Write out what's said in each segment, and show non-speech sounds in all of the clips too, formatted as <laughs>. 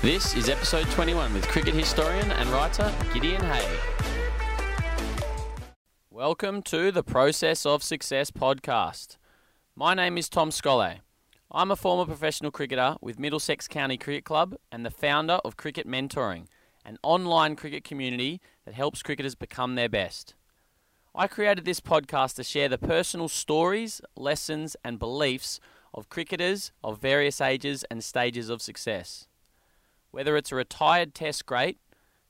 This is episode 21 with cricket historian and writer Gideon Haigh. Welcome to the Process of Success podcast. My name is Tom Scollon. I'm a former professional cricketer with Middlesex County Cricket Club and the founder of Cricket Mentoring, an online cricket community that helps cricketers become their best. I created this podcast to share the personal stories, lessons, and beliefs of cricketers of various ages and stages of success. Whether it's a retired test great,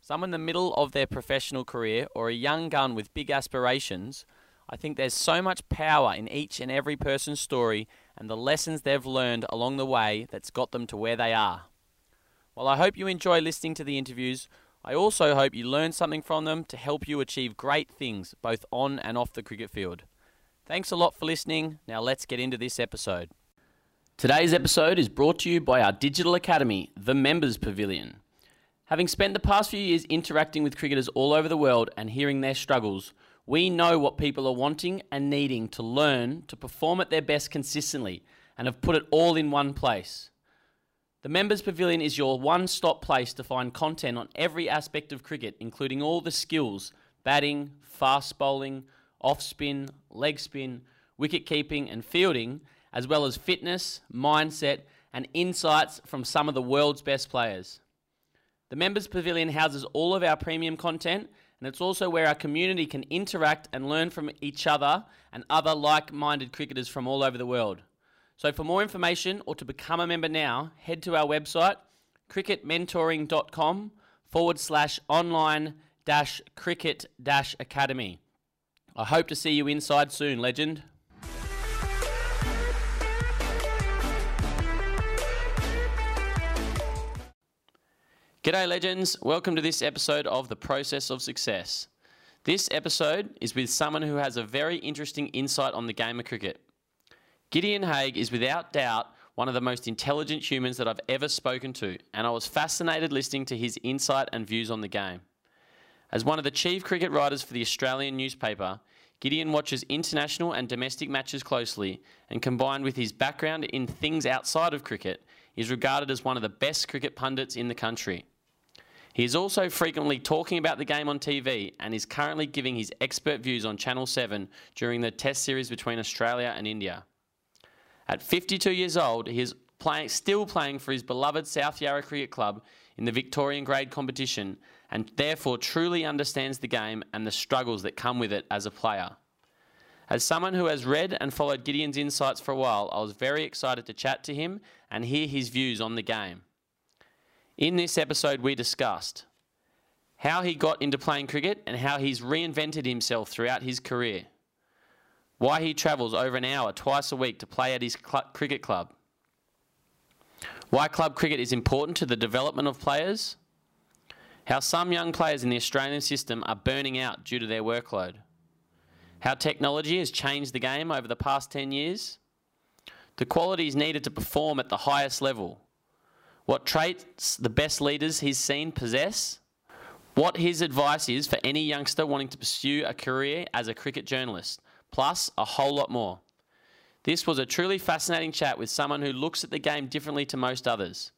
someone in the middle of their professional career, or a young gun with big aspirations, I think there's so much power in each and every person's story and the lessons they've learned along the way that's got them to where they are. While I hope you enjoy listening to the interviews, I also hope you learn something from them to help you achieve great things both on and off the cricket field. Thanks a lot for listening. Now let's get into this episode. Today's episode is brought to you by our digital academy, the Members Pavilion. Having spent the past few years interacting with cricketers all over the world and hearing their struggles, we know what people are wanting and needing to learn to perform at their best consistently and have put it all in one place. The Members Pavilion is your one stop place to find content on every aspect of cricket, including all the skills batting, fast bowling, off spin, leg spin, wicket keeping, and fielding as well as fitness, mindset, and insights from some of the world's best players. The Members Pavilion houses all of our premium content, and it's also where our community can interact and learn from each other and other like minded cricketers from all over the world. So, for more information or to become a member now, head to our website cricketmentoring.com forward slash online dash cricket dash academy. I hope to see you inside soon, legend. G'day, legends. Welcome to this episode of The Process of Success. This episode is with someone who has a very interesting insight on the game of cricket. Gideon Haigh is without doubt one of the most intelligent humans that I've ever spoken to, and I was fascinated listening to his insight and views on the game. As one of the chief cricket writers for the Australian newspaper, Gideon watches international and domestic matches closely, and combined with his background in things outside of cricket, is regarded as one of the best cricket pundits in the country. He is also frequently talking about the game on TV and is currently giving his expert views on Channel 7 during the Test series between Australia and India. At 52 years old, he is playing, still playing for his beloved South Yarra Cricket Club in the Victorian grade competition and therefore truly understands the game and the struggles that come with it as a player. As someone who has read and followed Gideon's insights for a while, I was very excited to chat to him and hear his views on the game. In this episode, we discussed how he got into playing cricket and how he's reinvented himself throughout his career, why he travels over an hour twice a week to play at his cl- cricket club, why club cricket is important to the development of players, how some young players in the Australian system are burning out due to their workload, how technology has changed the game over the past 10 years, the qualities needed to perform at the highest level what traits the best leaders he's seen possess, what his advice is for any youngster wanting to pursue a career as a cricket journalist, plus a whole lot more. This was a truly fascinating chat with someone who looks at the game differently to most others.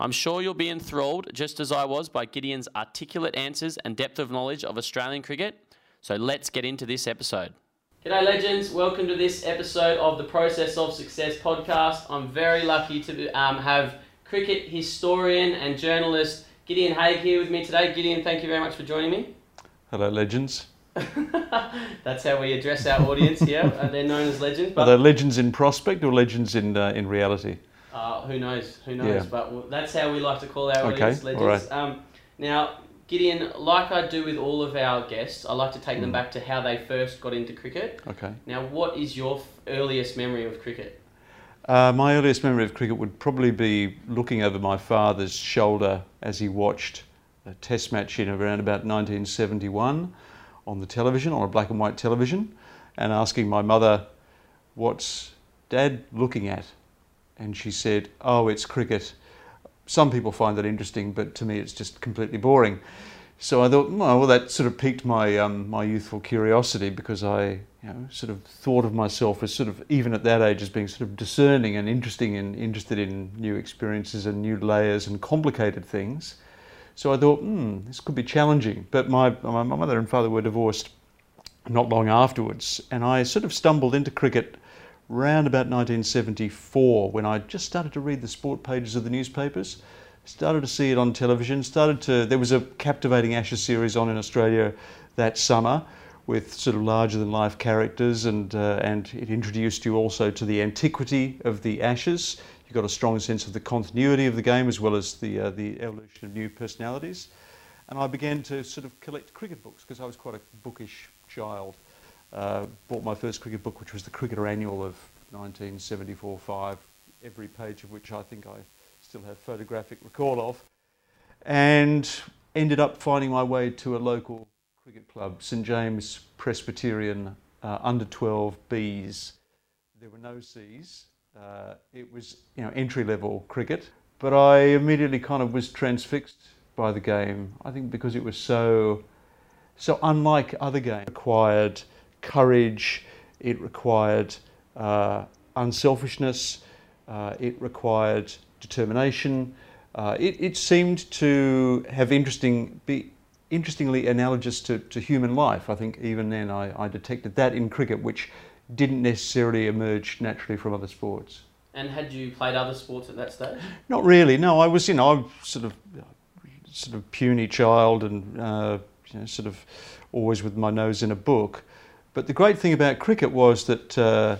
I'm sure you'll be enthralled, just as I was, by Gideon's articulate answers and depth of knowledge of Australian cricket. So let's get into this episode. G'day, legends. Welcome to this episode of the Process of Success podcast. I'm very lucky to um, have cricket historian and journalist Gideon Haigh here with me today. Gideon, thank you very much for joining me. Hello, legends. <laughs> That's how we address our audience here. uh, they're known as legends. But Are they legends in prospect or legends in uh, in reality? Uh, who knows? Who knows? Yeah. But that's how we like to call our audience okay. legends. All right. Um, now, Gideon, like I do with all of our guests, I like to take mm. them back to how they first got into cricket. Okay. Now, what is your f- earliest memory of cricket? Uh, my earliest memory of cricket would probably be looking over my father's shoulder as he watched a test match in around about 1971 on the television, on a black and white television, and asking my mother, What's dad looking at? And she said, Oh, it's cricket. Some people find that interesting, but to me it's just completely boring. so I thought, well, that sort of piqued my um, my youthful curiosity because I, you know, sort of thought of myself as sort of even at that age as being sort of discerning and interesting and interested in new experiences and new layers and complicated things. So I thought, hmm, this could be challenging. But my my mother and father were divorced not long afterwards, and I sort of stumbled into cricket round about 1974 when I just started to read the sport pages of the newspapers started to see it on television. Started to there was a captivating Ashes series on in Australia that summer with sort of larger than life characters, and uh, and it introduced you also to the antiquity of the Ashes. You got a strong sense of the continuity of the game as well as the uh, the evolution of new personalities. And I began to sort of collect cricket books because I was quite a bookish child. Uh, bought my first cricket book, which was the Cricketer Annual of 1974-5, every page of which I think I still have photographic recall of, and ended up finding my way to a local cricket club, St James Presbyterian uh, under 12 Bs. There were no Cs. Uh, it was you know entry level cricket, but I immediately kind of was transfixed by the game. I think because it was so so unlike other games, required courage, it required uh, unselfishness, uh, it required determination. Uh, it, it, seemed to have interesting, be interestingly analogous to, to human life. I think even then I, I detected that in cricket, which didn't necessarily emerge naturally from other sports. And had you played other sports at that stage? Not really. No, I was, you know, I was sort of, sort of puny child, and uh, you know, sort of always with my nose in a book. But the great thing about cricket was that uh,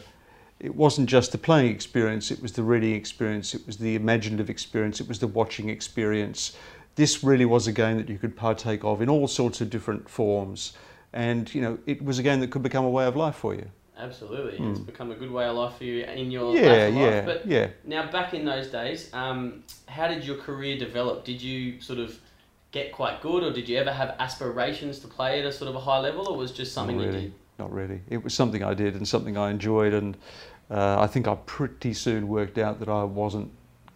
it wasn't just the playing experience, it was the reading experience, it was the imaginative experience, it was the watching experience. This really was a game that you could partake of in all sorts of different forms. And, you know, it was a game that could become a way of life for you. Absolutely. Mm. It's become a good way of life for you in your yeah, life. Yeah, but yeah. Now, back in those days, um, how did your career develop? Did you sort of get quite good, or did you ever have aspirations to play at a sort of a high level, or was just something really. you did? Not really. It was something I did and something I enjoyed, and uh, I think I pretty soon worked out that I wasn't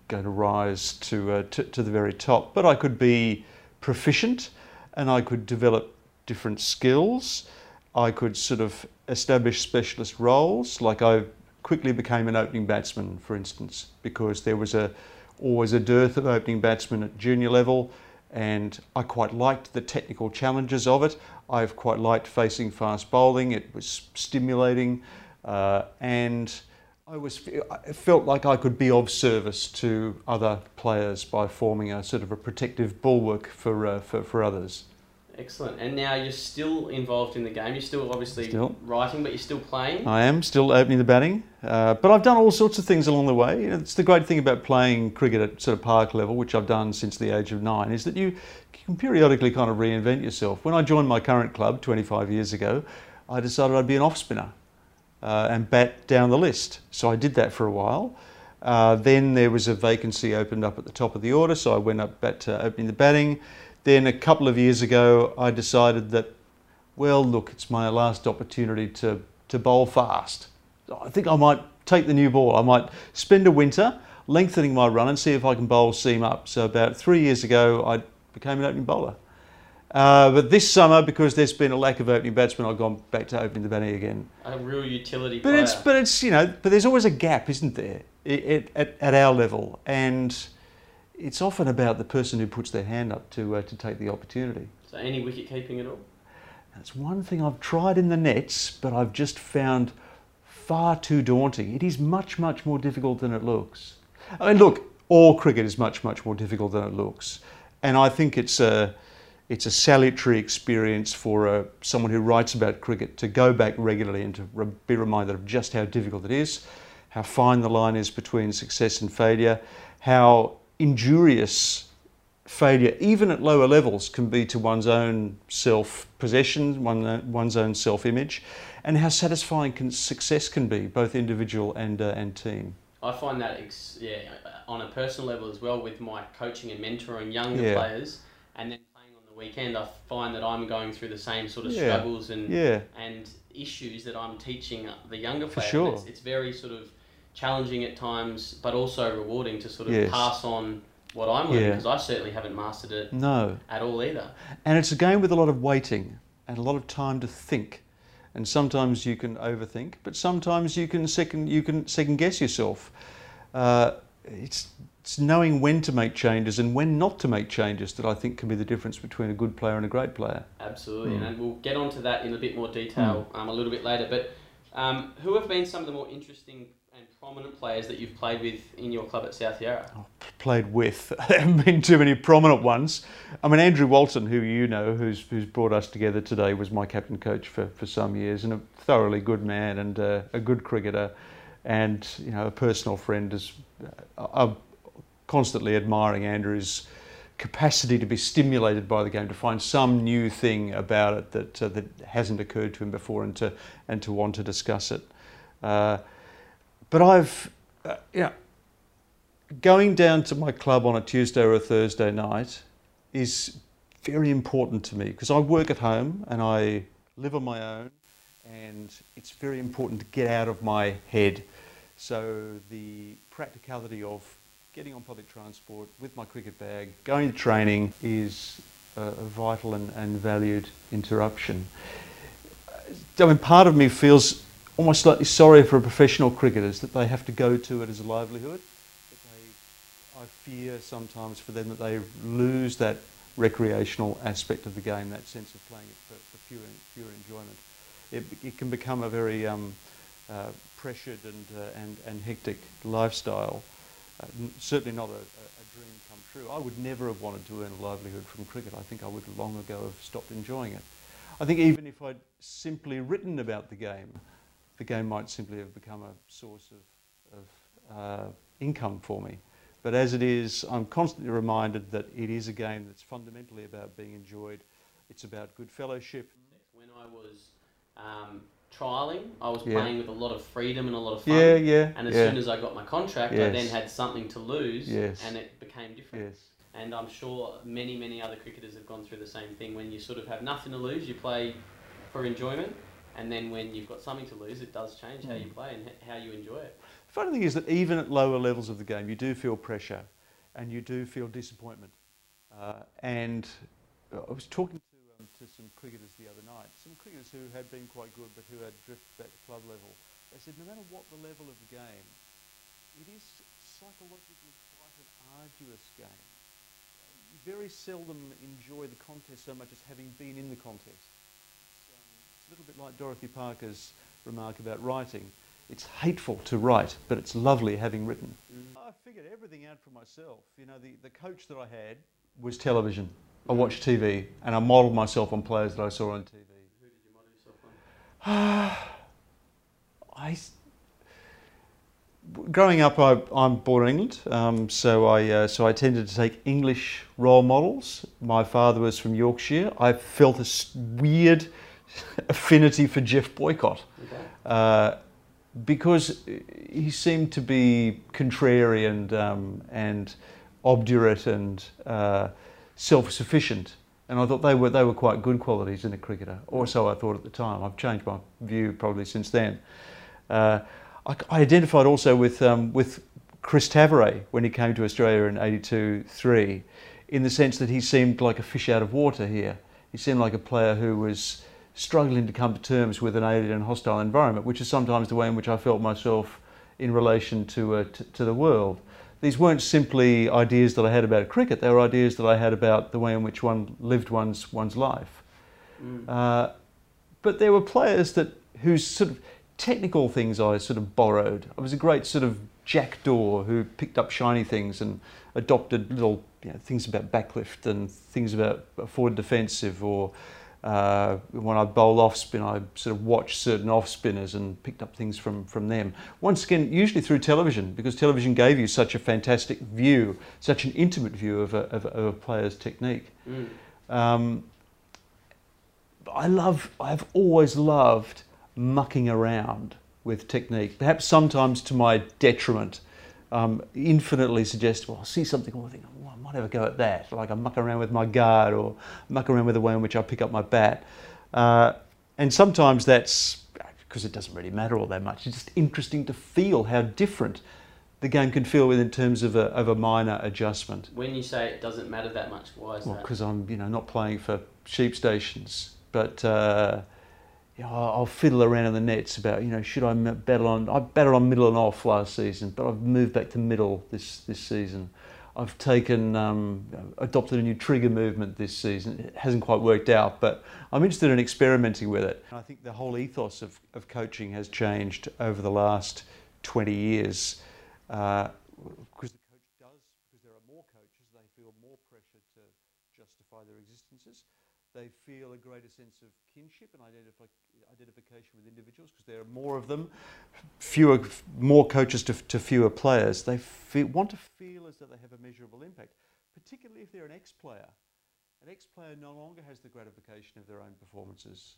going to rise to, uh, to, to the very top, but I could be proficient and I could develop different skills. I could sort of establish specialist roles, like I quickly became an opening batsman, for instance, because there was a always a dearth of opening batsmen at junior level, and I quite liked the technical challenges of it. I've quite liked facing fast bowling. It was stimulating. Uh, and I was I felt like I could be of service to other players by forming a sort of a protective bulwark for uh, for, for others. Excellent. And now you're still involved in the game. You're still obviously still. writing, but you're still playing. I am still opening the batting, uh, but I've done all sorts of things along the way. You know, it's the great thing about playing cricket at sort of park level, which I've done since the age of nine, is that you can periodically kind of reinvent yourself. When I joined my current club 25 years ago, I decided I'd be an off spinner uh, and bat down the list. So I did that for a while. Uh, then there was a vacancy opened up at the top of the order, so I went up back to opening the batting. Then a couple of years ago, I decided that, well, look, it's my last opportunity to, to bowl fast. I think I might take the new ball. I might spend a winter lengthening my run and see if I can bowl seam up. So about three years ago, I became an opening bowler. Uh, but this summer, because there's been a lack of opening batsmen, I've gone back to opening the batting again. A real utility but player. it's but it's you know but there's always a gap, isn't there, it, it, at, at our level, and it's often about the person who puts their hand up to uh, to take the opportunity. So any wicket keeping at all? That's one thing I've tried in the nets, but I've just found far too daunting. It is much much more difficult than it looks. I mean, look, all cricket is much much more difficult than it looks, and I think it's a it's a salutary experience for uh, someone who writes about cricket to go back regularly and to re- be reminded of just how difficult it is, how fine the line is between success and failure, how injurious failure, even at lower levels, can be to one's own self possession, one, one's own self image, and how satisfying can, success can be, both individual and, uh, and team. I find that, yeah, on a personal level as well, with my coaching and mentoring younger Yeah. players, and then playing on the weekend, I find that I'm going through the same sort of Yeah. struggles and Yeah. and issues that I'm teaching the younger players. sure. It's, it's very sort of challenging at times, but also rewarding to sort of Yes. pass on what I'm learning because I certainly haven't mastered it No. at all either. And it's a game with a lot of waiting and a lot of time to think. And sometimes you can overthink, but sometimes you can second you can second guess yourself. Uh, it's, it's knowing when to make changes and when not to make changes that I think can be the difference between a good player and a great player. Absolutely, Hmm. and we'll get onto that in a bit more detail um, a little bit later. But um, who have been some of the more interesting and prominent players that you've played with in your club at South Yarra? played with. <laughs> There haven't been too many prominent ones. I mean, Andrew Walton, who you know, who's, who's brought us together today, was my captain coach for, for some years and a thoroughly good man and uh, a good cricketer and, you know, a personal friend. is. uh, constantly admiring Andrew's capacity to be stimulated by the game, to find some new thing about it that, uh, that hasn't occurred to him before and to, and to want to discuss it. Uh, but I've, uh, you know, going down to my club on a Tuesday or a Thursday night is very important to me because I work at home and I live on my own, and it's very important to get out of my head. So the practicality of getting on public transport with my cricket bag, going to training is a, vital and, and valued interruption. I mean, part of me feels almost slightly sorry for professional cricketers that they have to go to it as a livelihood. They, I fear sometimes for them that they lose that recreational aspect of the game, that sense of playing it for, for pure, pure enjoyment. It, it can become a very um, uh, pressured and, uh, and, and hectic lifestyle. Uh, certainly not a, a, dream come true. I would never have wanted to earn a livelihood from cricket. I think I would long ago have stopped enjoying it. I think even if I'd simply written about the game, the game might simply have become a source of, of uh, income for me. But as it is, I'm constantly reminded that it is a game that's fundamentally about being enjoyed. It's about good fellowship. When I was um, trialing, I was Yeah. playing with a lot of freedom and a lot of fun. Yeah, yeah, And as yeah. soon as I got my contract, I then had something to lose, Yes. and it became different. Yes. And I'm sure many, many other cricketers have gone through the same thing. When you sort of have nothing to lose, you play for enjoyment, and then when you've got something to lose, it does change how Mm. you play and how you enjoy it. The funny thing is that even at lower levels of the game, you do feel pressure and you do feel disappointment. Uh, and I was talking to, to some cricketers the other night, some cricketers who had been quite good but who had drifted back to club level. They said no matter what the level of the game, it is psychologically quite an arduous game. You very seldom enjoy the contest so much as having been in the contest. It's, um, it's a little bit like Dorothy Parker's remark about writing. It's hateful to write, but it's lovely having written. I figured everything out for myself. You know, the, the coach that I had was television. I watched TV and I modelled myself on players that I saw on TV. Who did you model yourself on? I, s- growing up, I, I'm born in England, um, so I uh, so I tended to take English role models. My father was from Yorkshire. I felt a weird <laughs> affinity for Geoff Boycott Okay. uh, because he seemed to be contrary and um, and obdurate and uh, self-sufficient. And I thought they were they were quite good qualities in a cricketer. Or so I thought at the time. I've changed my view probably since then. Uh, I, I identified also with um, with Chris Tavaré when he came to Australia in '82-3, in the sense that he seemed like a fish out of water here. He seemed like a player who was struggling to come to terms with an alien and hostile environment, which is sometimes the way in which I felt myself in relation to uh, to the world. These weren't simply ideas that I had about cricket; they were ideas that I had about the way in which one lived one's one's life. Mm. Uh, but there were players that whose sort of technical things I sort of borrowed. I was a great sort of jackdaw who picked up shiny things and adopted little you know, things about backlift and things about forward defensive or uh, when I bowl off spin, I sort of watched certain off spinners and picked up things from, from them. Once again, usually through television, because television gave you such a fantastic view, such an intimate view of a, of of a player's technique. Mm. Um, I love, I've always loved mucking around with technique, perhaps sometimes to my detriment. Um, infinitely suggestible. I'll see something, I think, oh, I might have a go at that. Like I muck around with my guard or muck around with the way in which I pick up my bat. Uh, and sometimes that's because it doesn't really matter all that much. It's just interesting to feel how different the game can feel in terms of a, of a minor adjustment. When you say it doesn't matter that much, why is Well, that? because I'm you know not playing for sheep stations, but uh, you know, I'll fiddle around in the nets about you know should I battle on I battled on middle and off last season, but I've moved back to middle this this season. I've taken um, adopted a new trigger movement this season. It hasn't quite worked out, but I'm interested in experimenting with it. I think the whole ethos of, of coaching has changed over the last 20 years. Uh, because the coach does, because there are more coaches, they feel more pressure to justify their existences. They feel a greater sense of kinship and identifi- with individuals because there are more of them. Fewer, more coaches to, to fewer players. They feel, want to feel as though they have a measurable impact, particularly if they're an ex-player. An ex-player no longer has the gratification of their own performances.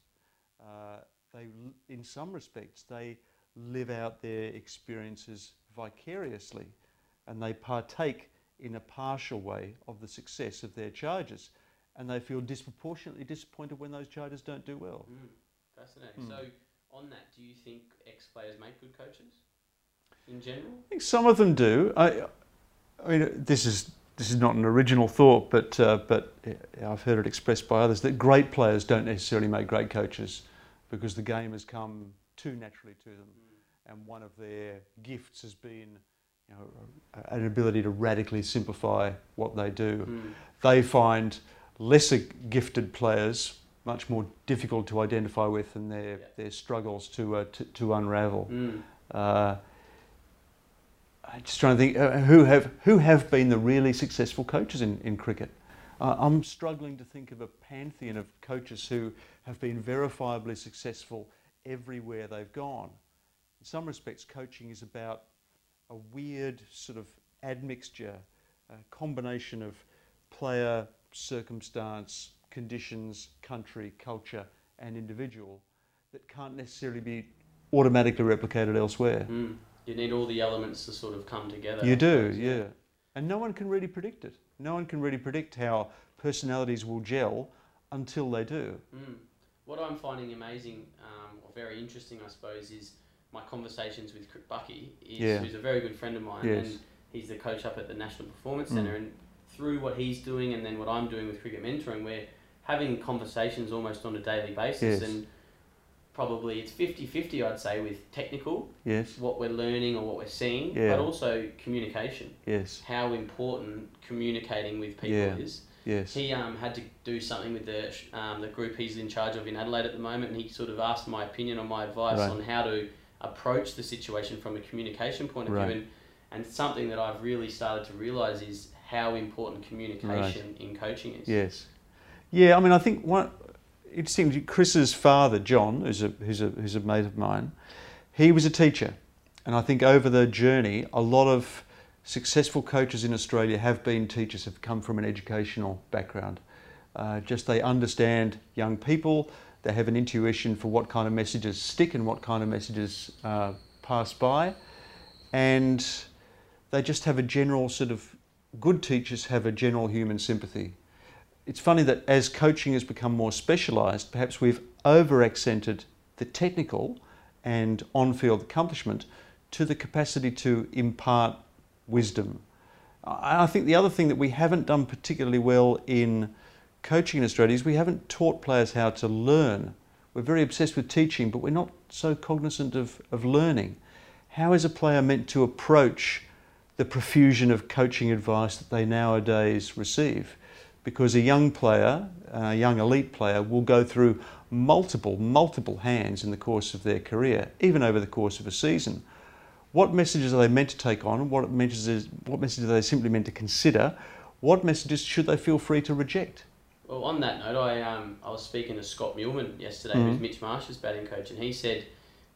Uh, they, in some respects, they live out their experiences vicariously, and they partake in a partial way of the success of their charges, and they feel disproportionately disappointed when those charges don't do well. Mm, fascinating. Hmm. So, on that, do you think ex players make good coaches in general? I think some of them do. I, I mean, this is this is not an original thought, but uh, but I've heard it expressed by others that great players don't necessarily make great coaches because the game has come too naturally to them, and one of their gifts has been. You know, an ability to radically simplify what they do. Mm. They find lesser gifted players much more difficult to identify with and their, Yeah. their struggles to, uh, to, to unravel. Mm. Uh, I'm just trying to think uh, who have who have been the really successful coaches in, in cricket. I'm struggling to think of a pantheon of coaches who have been verifiably successful everywhere they've gone. In some respects, coaching is about a weird sort of admixture, a combination of player, circumstance, conditions, country, culture, and individual that can't necessarily be automatically replicated elsewhere. Mm. You need all the elements to sort of come together. You do, suppose, yeah. And no one can really predict it. No one can really predict how personalities will gel until they do. Mm. What I'm finding amazing um, or very interesting, I suppose, is my conversations with Crick Bucky, is, Yeah. who's a very good friend of mine, Yes. and he's the coach up at the National Performance Mm. Centre. And through what he's doing and then what I'm doing with cricket mentoring, we're having conversations almost on a daily basis, Yes. and probably it's 50-50, I'd say, with technical, Yes, what we're learning or what we're seeing, Yeah. but also communication. yes, How important communicating with people Yeah. is. yes. He um, had to do something with the um, the group he's in charge of in Adelaide at the moment, and he sort of asked my opinion or my advice Right. on how to approach the situation from a communication point of Right. view. And, and something that I've really started to realise is how important communication in coaching is. Yes. Yeah, I mean, I think one, it seems Chris's father, John, who's a, who's, a, who's a mate of mine, he was a teacher. And I think over the journey, a lot of successful coaches in Australia have been teachers, have come from an educational background. Uh, just they understand young people, they have an intuition for what kind of messages stick and what kind of messages uh, pass by. And they just have a general sort of, good teachers have a general human sympathy it's funny that as coaching has become more specialised, perhaps we've over accented the technical and on field accomplishment to the capacity to impart wisdom. I think the other thing that we haven't done particularly well in coaching in Australia is we haven't taught players how to learn. We're very obsessed with teaching, but we're not so cognizant of, of learning. How is a player meant to approach the profusion of coaching advice that they nowadays receive? Because a young player, a young elite player, will go through multiple, multiple hands in the course of their career, even over the course of a season. What messages are they meant to take on? What messages, what messages are they simply meant to consider? What messages should they feel free to reject? Well, on that note, I um, I was speaking to Scott Meuleman yesterday, Mhm. who's Mitch Marsh's batting coach, and he said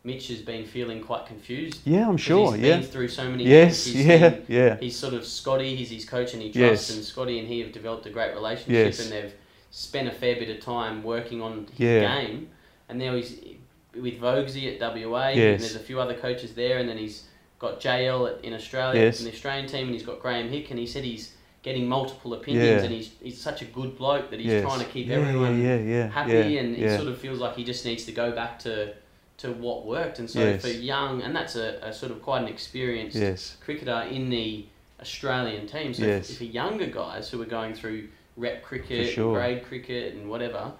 Mitch has been feeling quite confused. Yeah, I'm sure. He's Yeah. been through so many. Yes. He's Yeah. seen- Yeah. he's sort of Scotty, he's his coach and he trusts, Yes. and Scotty and he have developed a great relationship, Yes. and they've spent a fair bit of time working on his Yeah. game, and now he's with Vogsy at WA, and Yes. there's a few other coaches there, and then he's got JL in Australia Yes. in the Australian team, and he's got Graeme Hick, and he said he's getting multiple opinions, Yeah. and he's he's such a good bloke that he's Yes. trying to keep yeah, everyone yeah, happy, and he yeah. sort of feels like he just needs to go back to to what worked. And so Yes. for young, and that's a, a sort of quite an experienced Yes. cricketer in the Australian team. So Yes. if younger guys who are going through rep cricket, sure. grade cricket, and whatever,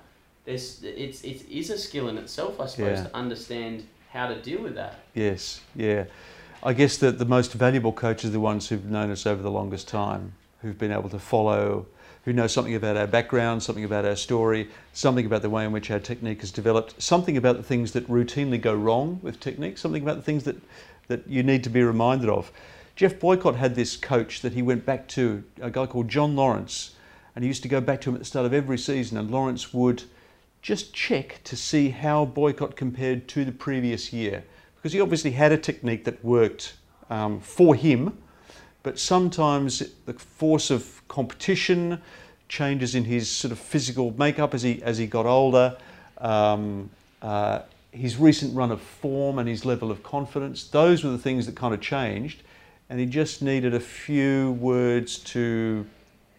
there's it's it is a skill in itself, I suppose, Yeah. to understand how to deal with that. Yes, yeah. I guess that the most valuable coaches are the ones who've known us over the longest time, who've been able to follow, who know something about our background, something about our story, something about the way in which our technique is developed, something about the things that routinely go wrong with technique, something about the things that, that you need to be reminded of. Geoff Boycott had this coach that he went back to, a guy called John Lawrence, and he used to go back to him at the start of every season, and Lawrence would just check to see how Boycott compared to the previous year. Because he obviously had a technique that worked um, for him, but sometimes the force of competition, changes in his sort of physical makeup as he, as he got older, um, uh, his recent run of form and his level of confidence, those were the things that kind of changed. And he just needed a few words to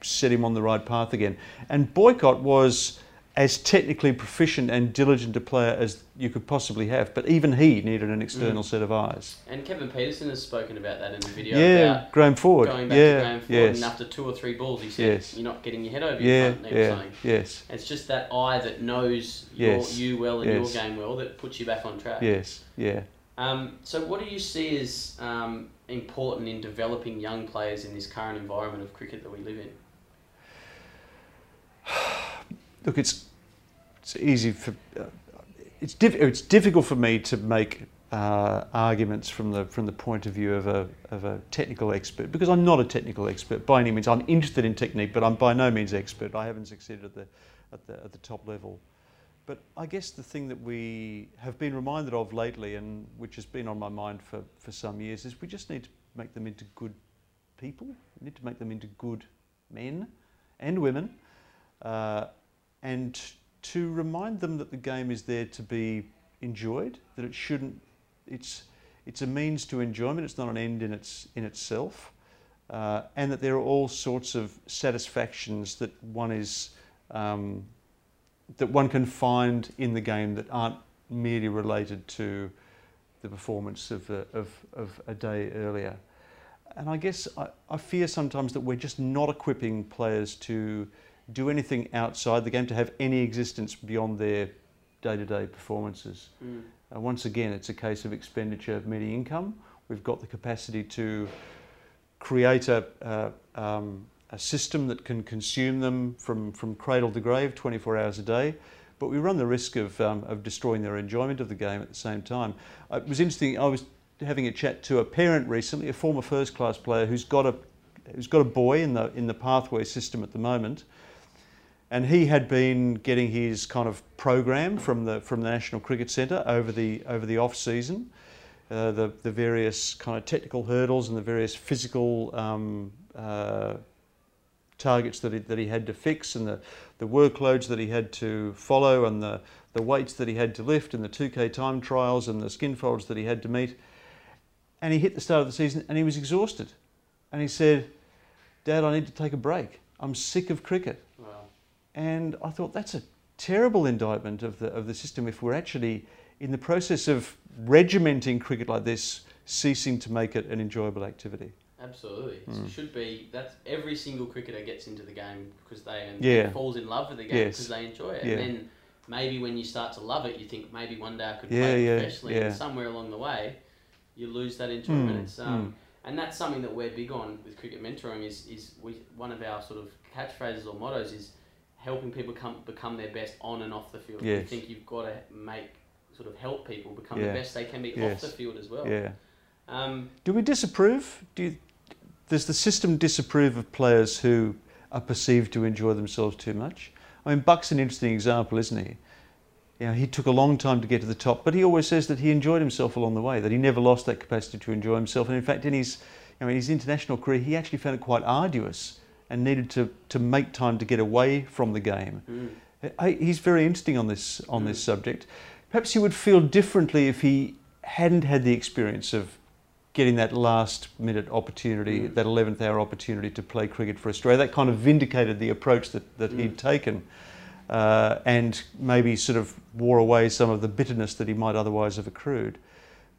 set him on the right path again. And Boycott was as technically proficient and diligent a player as you could possibly have, but even he needed an external set of eyes. And Kevin Pietersen has spoken about that in the video. Yeah, about Graham Ford. going back yeah, to Graham Ford, yes, and after two or three balls, he said, Yes. "You're not getting your head over yeah, your front." Yeah, saying. yes, It's just that eye that knows Yes. your, you well and Yes. your game well that puts you back on track. yes, yeah. Um, so, what do you see as um, important in developing young players in this current environment of cricket that we live in? <sighs> Look, it's it's easy for uh, it's diff- it's difficult for me to make uh, arguments from the from the point of view of a of a technical expert because I'm not a technical expert by any means. I'm interested in technique, but I'm by no means expert. I haven't succeeded at the at the at the top level. But I guess the thing that we have been reminded of lately, and which has been on my mind for, for some years, is we just need to make them into good people. We need to make them into good men and women, uh, and to remind them that the game is there to be enjoyed. That it shouldn't. It's it's a means to enjoyment. It's not an end in its in itself, uh, and that there are all sorts of satisfactions that one is. Um, that one can find in the game that aren't merely related to the performance of a, of, of a day earlier. And I guess I, I fear sometimes that we're just not equipping players to do anything outside the game, to have any existence beyond their day to day performances. Mm. Uh, once again, it's a case of expenditure meeting income. We've got the capacity to create a, uh, um, a system that can consume them from, from cradle to grave 24 hours a day, but we run the risk of, um, of destroying their enjoyment of the game at the same time. Uh, it was interesting, I was having a chat to a parent recently, a former first class player who's got a, who's got a boy in the, in the pathway system at the moment. And he had been getting his kind of program from the, from the National Cricket Centre over the, over the off season. Uh, the, the various kind of technical hurdles and the various physical um, uh, targets that he, that he had to fix and the, the workloads that he had to follow and the, the weights that he had to lift and the 2K time trials and the skin folds that he had to meet. And he hit the start of the season and he was exhausted. And he said, Dad, I need to take a break. I'm sick of cricket. And I thought that's a terrible indictment of the, of the system if we're actually in the process of regimenting cricket like this, ceasing to make it an enjoyable activity. Absolutely. Mm. It should be that's every single cricketer gets into the game because they and Yeah. falls in love with the game Yes. because they enjoy it. Yeah. And then maybe when you start to love it, you think maybe one day I could Yeah, play professionally. And somewhere along the way, you lose that enjoyment. Mm, It's um, and that's something that we're big on with cricket mentoring. Is is we one of our sort of catchphrases or mottos is helping people come become their best on and off the field. Yes. think you've got to make sort of help people become Yeah. the best they can be Yes. off the field as well. Yeah. Um, Do we disapprove? Do you, does the system disapprove of players who are perceived to enjoy themselves too much? I mean, Buck's an interesting example, isn't he? You know, he took a long time to get to the top, but he always says that he enjoyed himself along the way, that he never lost that capacity to enjoy himself. And in fact, in his, you know, in his international career, he actually found it quite arduous and needed to, to make time to get away from the game. mm. I, he's very interesting on this on Mm. this subject. Perhaps he would feel differently if he hadn't had the experience of getting that last minute opportunity, Mm. that 11th hour opportunity to play cricket for Australia. That kind of vindicated the approach that, that Mm. he'd taken. uh, and maybe sort of wore away some of the bitterness that he might otherwise have accrued.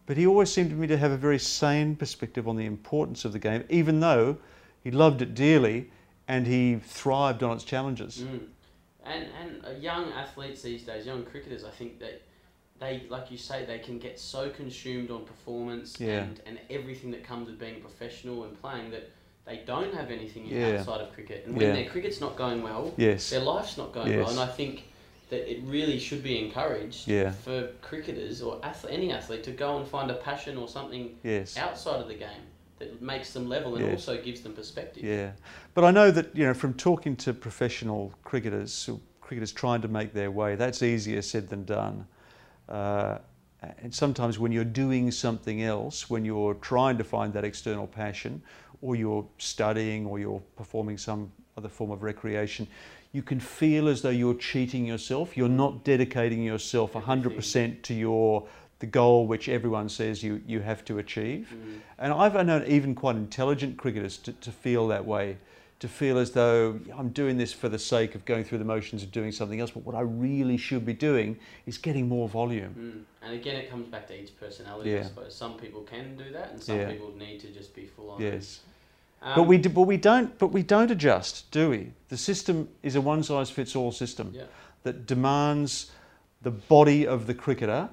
But he always seemed to me to have a very sane perspective on the importance of the game, even though he loved it dearly and he thrived on its challenges. Mm. And and young athletes these days, young cricketers, I think that they, like you say, they can get so consumed on performance Yeah. and, and everything that comes with being professional and playing that they don't have anything Yeah. outside of cricket. And when Yeah. their cricket's not going well, Yes. their life's not going Yes. well. And I think that it really should be encouraged Yeah. for cricketers or ath- any athlete to go and find a passion or something Yes. outside of the game that makes them level and also gives them perspective. Yeah, but I know that you know from talking to professional cricketers, cricketers trying to make their way, that's easier said than done. Uh, and sometimes when you're doing something else, when you're trying to find that external passion, or you're studying, or you're performing some other form of recreation, you can feel as though you're cheating yourself. You're not dedicating yourself 100% to your the goal which everyone says you, you have to achieve. Mm. And I've known even quite intelligent cricketers to, to feel that way, to feel as though I'm doing this for the sake of going through the motions of doing something else, but what I really should be doing is getting more volume. Mm. And again, it comes back to each personality, I Yeah. suppose. Some people can do that, and some Yeah. people need to just be full on. Yes. Um, but we do, but we don't but we don't adjust, do we? The system is a one size fits all system Yeah. that demands the body of the cricketer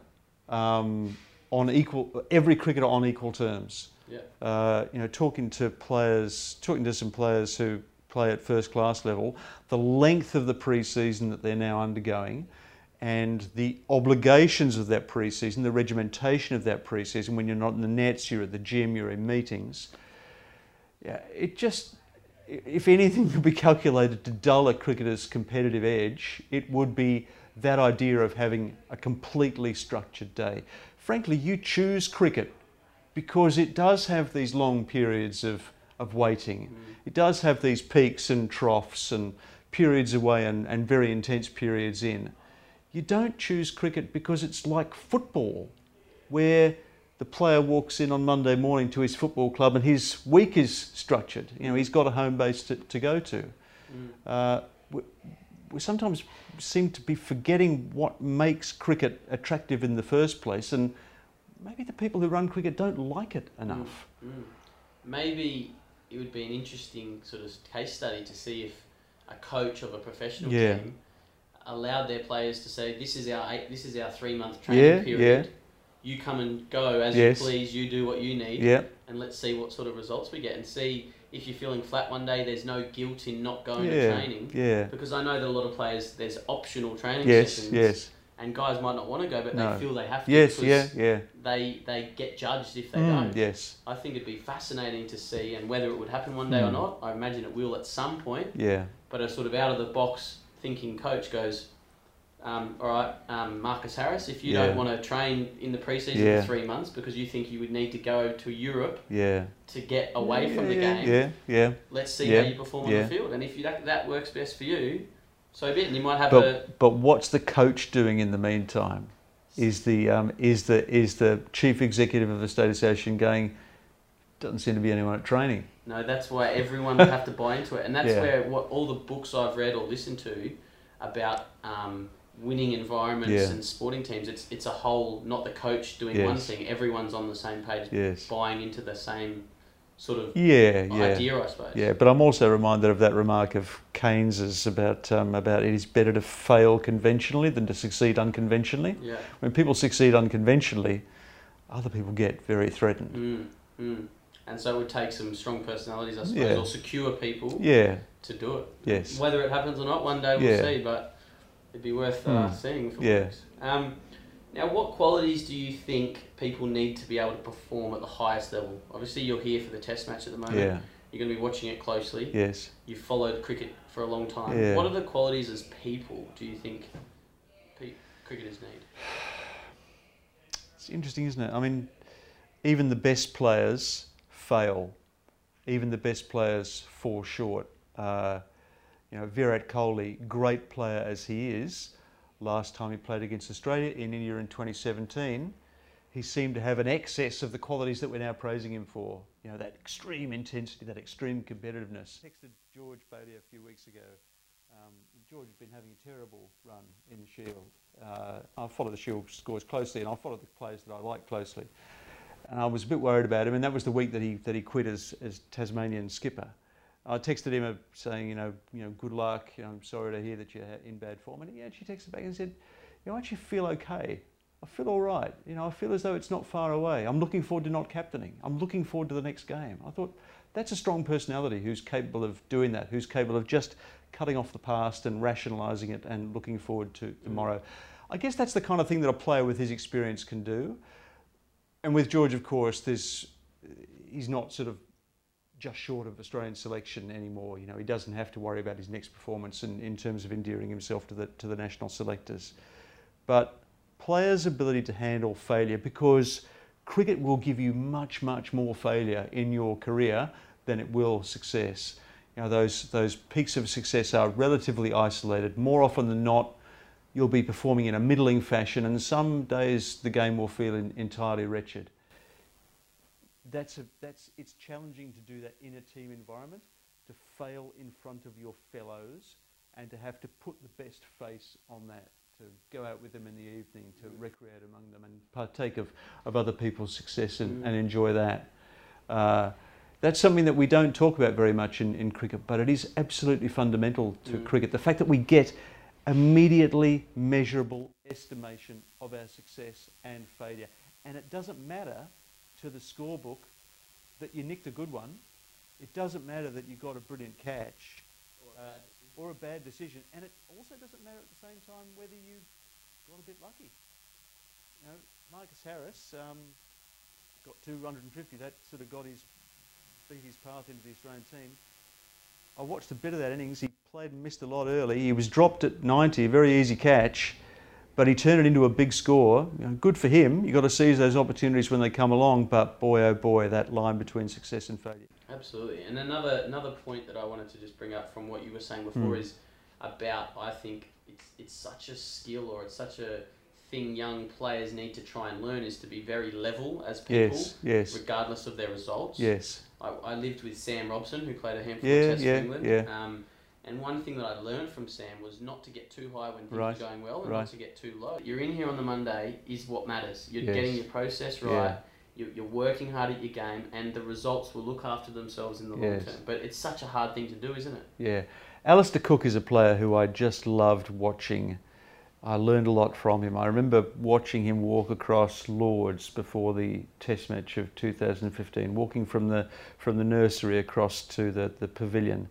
um, on equal every cricketer on equal terms. Yeah. uh, you know, talking to players, talking to some players who play at first class level, the length of the pre-season that they're now undergoing, and the obligations of that pre-season, the regimentation of that pre-season. When you're not in the nets, you're at the gym, you're in meetings. Yeah, it just, if anything <laughs> could be calculated to dull a cricketer's competitive edge, it would be that idea of having a completely structured day. Frankly, you choose cricket because it does have these long periods of, of waiting. It does have these peaks and troughs and periods away and, and very intense periods in. You don't choose cricket because it's like football, where the player walks in on Monday morning to his football club and his week is structured. You know, he's got a home base to, to go to. Mm. Uh, we, sometimes seem to be forgetting what makes cricket attractive in the first place, and maybe the people who run cricket don't like it enough. Mm. Maybe it would be an interesting sort of case study to see if a coach of a professional Yeah. team allowed their players to say, "This is our eight, this is our three month training Yeah, period. You come and go as Yes. you please. You do what you need, Yeah, and let's see what sort of results we get, and see if you're feeling flat one day. There's no guilt in not going to training." yeah. Because I know that a lot of players, there's optional training Yes, sessions, yes, and guys might not want to go, but No. they feel they have to. yes, because yeah, yeah. They they get judged if they Mm, don't. yes, I think it'd be fascinating to see, and whether it would happen one day or Hmm. not, I imagine it will at some point. yeah, But a sort of out of the box thinking coach goes, um, all right, um, Marcus Harris, if you Yeah. don't want to train in the preseason Yeah. for three months because you think you would need to go to Europe yeah. to get away from the game, Yeah, yeah. let's see Yeah. how you perform on the field. And if you, that, that works best for you, so be it. And you might have a But but what's the coach doing in the meantime? Is the um, is the is the chief executive of the state association going? Doesn't seem to be anyone at training. No, that's why <laughs> everyone would have to buy into it, and that's Yeah. where what all the books I've read or listened to about um, winning environments Yeah. and sporting teams. It's it's a whole, not the coach doing one thing. Everyone's on the same page, Yes. buying into the same sort of Yeah, yeah. idea, I suppose. Yeah, but I'm also reminded of that remark of Keynes's about um, about it is better to fail conventionally than to succeed unconventionally. Yeah. When people succeed unconventionally, other people get very threatened. Mm, mm. And so it would take some strong personalities, I suppose, Yeah. or secure people Yeah, to do it. yes. Whether it happens or not, one day we'll Yeah. see, but it'd be worth uh, Hmm. seeing if it Yeah. works. Um, now, what qualities do you think people need to be able to perform at the highest level? Obviously, you're here for the test match at the moment. Yeah, You're going to be watching it closely. yes. You've followed cricket for a long time. Yeah. What are the qualities as people do you think pe- cricketers need? <sighs> It's interesting, isn't it? I mean, even the best players fail. Even the best players fall short. Uh, you know, Virat Kohli, great player as he is, last time he played against Australia in India in 2017, he seemed to have an excess of the qualities that we're now praising him for. You know, that extreme intensity, that extreme competitiveness. I Texted George Bailey a few weeks ago Um, George has been having a terrible run in the Shield. Uh, I follow the Shield scores closely, and I follow the players that I like closely. And I was a bit worried about him, and that was the week that he that he quit as, as Tasmanian skipper. I texted him uh, saying, you know, you know, good luck. You know, I'm sorry to hear that you're in bad form. And he actually texted back and said, you know, I actually feel okay. I feel all right. You know, I feel as though it's not far away. I'm looking forward to not captaining. I'm looking forward to the next game. I thought that's a strong personality who's capable of doing that, who's capable of just cutting off the past and rationalising it and looking forward to mm. tomorrow. I guess that's the kind of thing that a player with his experience can do. And with George, of course, there's, uh, he's not sort of just short of Australian selection anymore. You know, he doesn't have to worry about his next performance in, in terms of endearing himself to the, to the national selectors. But players' ability to handle failure, because cricket will give you much, much more failure in your career than it will success. You know, those, those peaks of success are relatively isolated. More often than not, you'll be performing in a middling fashion, and some days the game will feel in, entirely wretched that's a, that's, it's challenging to do that in a team environment, to fail in front of your fellows and to have to put the best face on that, to go out with them in the evening, to mm. recreate among them and partake of, of other people's success and, mm. and enjoy that. Uh, that's something that we don't talk about very much in, in cricket, but it is absolutely fundamental to mm. cricket. The fact that we get immediately measurable estimation of our success and failure. And it doesn't matter to the scorebook that you nicked a good one. It doesn't matter that you got a brilliant catch or a, uh, or a bad decision. And it also doesn't matter at the same time whether you got a bit lucky. You know, Marcus Harris um, got 250. That sort of got his beat his path into the Australian team. I watched a bit of that innings. He played and missed a lot early. He was dropped at 90, a very easy catch but he turned it into a big score. You know, good for him. You've got to seize those opportunities when they come along. But boy, oh boy, that line between success and failure. Absolutely. And another another point that I wanted to just bring up from what you were saying before mm. is about I think it's it's such a skill or it's such a thing young players need to try and learn is to be very level as people, yes, yes. regardless of their results. Yes. I, I lived with Sam Robson, who played a handful yeah, of tests yeah, for England. Yeah. Um, and one thing that I learned from Sam was not to get too high when things right. are going well, and right. not to get too low. You're in here on the Monday is what matters. You're yes. getting your process right. Yeah. You're, you're working hard at your game, and the results will look after themselves in the yes. long term. But it's such a hard thing to do, isn't it? Yeah, Alastair Cook is a player who I just loved watching. I learned a lot from him. I remember watching him walk across Lords before the Test match of 2015, walking from the from the nursery across to the, the pavilion,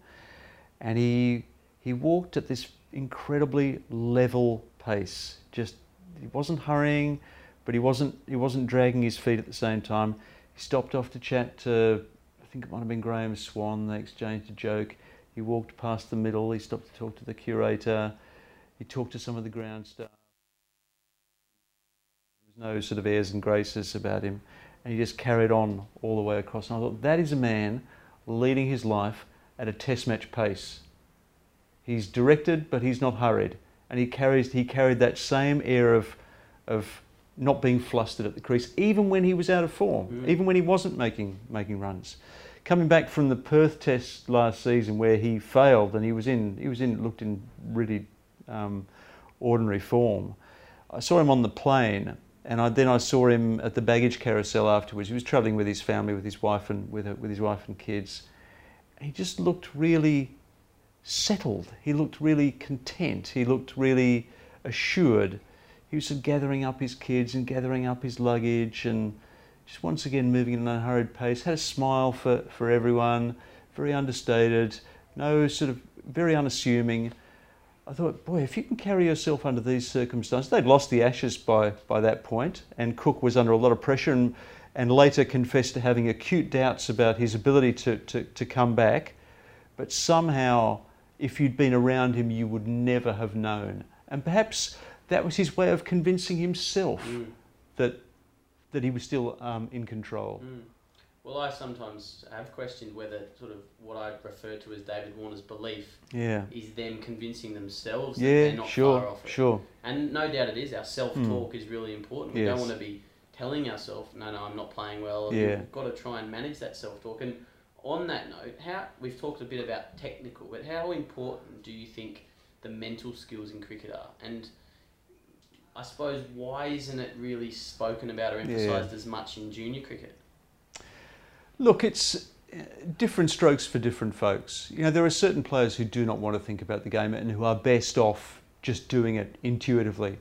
and he he walked at this incredibly level pace. Just he wasn't hurrying, but he wasn't he wasn't dragging his feet at the same time. He stopped off to chat to I think it might have been Graeme Swann. They exchanged a joke. He walked past the middle. He stopped to talk to the curator. He talked to some of the ground staff. There was no sort of airs and graces about him, and he just carried on all the way across. And I thought that is a man leading his life at a test match pace. He's directed, but he's not hurried. And he, carries, he carried that same air of, of not being flustered at the crease, even when he was out of form, mm. even when he wasn't making, making runs. Coming back from the Perth test last season where he failed and he was in, he was in, looked in really um, ordinary form. I saw him on the plane and I, then I saw him at the baggage carousel afterwards. He was travelling with his family, with his wife and with, with his wife and kids. He just looked really settled. He looked really content. He looked really assured. He was gathering up his kids and gathering up his luggage and just once again moving at an unhurried pace. Had a smile for, for everyone, very understated, no sort of very unassuming. I thought, boy, if you can carry yourself under these circumstances, they'd lost the Ashes by, by that point, and Cook was under a lot of pressure and, and later confessed to having acute doubts about his ability to, to, to come back. But somehow if you'd been around him, you would never have known. And perhaps that was his way of convincing himself mm. that, that he was still um, in control. Mm. Well, I sometimes have questioned whether sort of what I refer to as David Warner's belief yeah. is them convincing themselves yeah, that they're not sure, far off it. Sure. And no doubt it is. Our self-talk mm. is really important. We yes. don't want to be telling ourselves, no, no, I'm not playing well. Yeah. We've got to try and manage that self-talk. And on that note, how we've talked a bit about technical, but how important do you think the mental skills in cricket are? And I suppose why isn't it really spoken about or emphasised as much in junior cricket? Look, it's uh, different strokes for different folks. You know, there are certain players who do not want to think about the game and who are best off just doing it intuitively.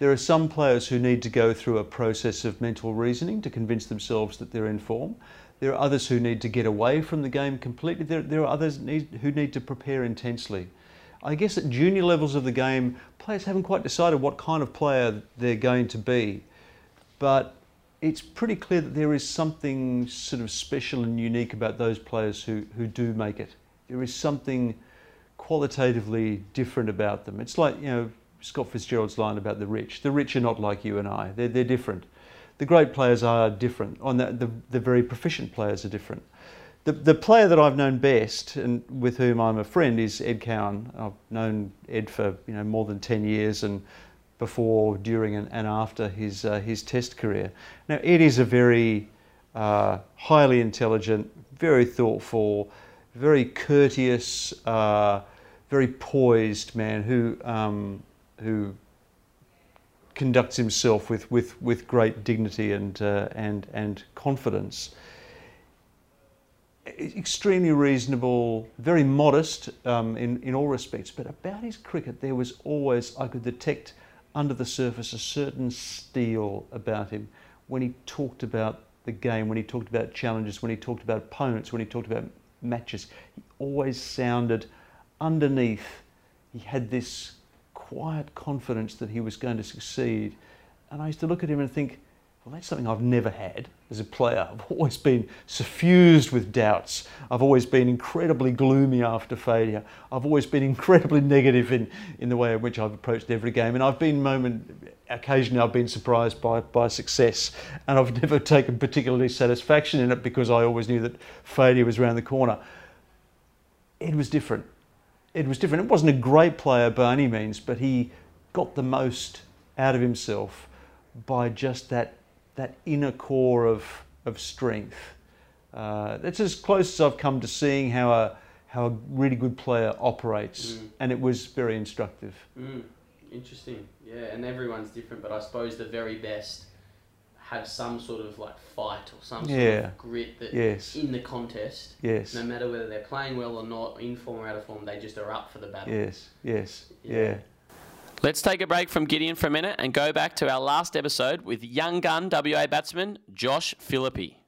There are some players who need to go through a process of mental reasoning to convince themselves that they're in form. There are others who need to get away from the game completely. There, there are others need, who need to prepare intensely. I guess at junior levels of the game, players haven't quite decided what kind of player they're going to be. But it's pretty clear that there is something sort of special and unique about those players who, who do make it. There is something qualitatively different about them. It's like, you know, Scott Fitzgerald's line about the rich. The rich are not like you and I, they're, they're different. The great players are different, On the, the, the very proficient players are different. The, the player that I've known best and with whom I'm a friend is Ed Cowan. I've known Ed for you know more than 10 years and before, during and, and after his, uh, his test career. Now Ed is a very uh, highly intelligent, very thoughtful, very courteous, uh, very poised man who um, who conducts himself with, with, with great dignity and, uh, and, and confidence. Extremely reasonable, very modest um, in, in all respects, but about his cricket, there was always, I could detect under the surface a certain steel about him when he talked about the game, when he talked about challenges, when he talked about opponents, when he talked about matches. He always sounded underneath, he had this quiet confidence that he was going to succeed. And I used to look at him and think, well, that's something I've never had as a player. I've always been suffused with doubts. I've always been incredibly gloomy after failure. I've always been <laughs> incredibly negative in, in the way in which I've approached every game. And I've been moment, occasionally I've been surprised by, by success. And I've <laughs> never taken particularly satisfaction in it because I always knew that failure was around the corner. It was different it was different. It wasn't a great player by any means, but he got the most out of himself by just that that inner core of of strength. Uh, that's as close as I've come to seeing how a how a really good player operates, mm. and it was very instructive. Mm. Interesting, yeah, and everyone's different, but I suppose the very best have some sort of like fight or some sort yeah. of grit that yes. in the contest. Yes. No matter whether they're playing well or not, in form or out of form, they just are up for the battle. Yes. Yes. yeah. yeah. Let's take a break from Gideon for a minute and go back to our last episode with young gun WA batsman Josh Philippe.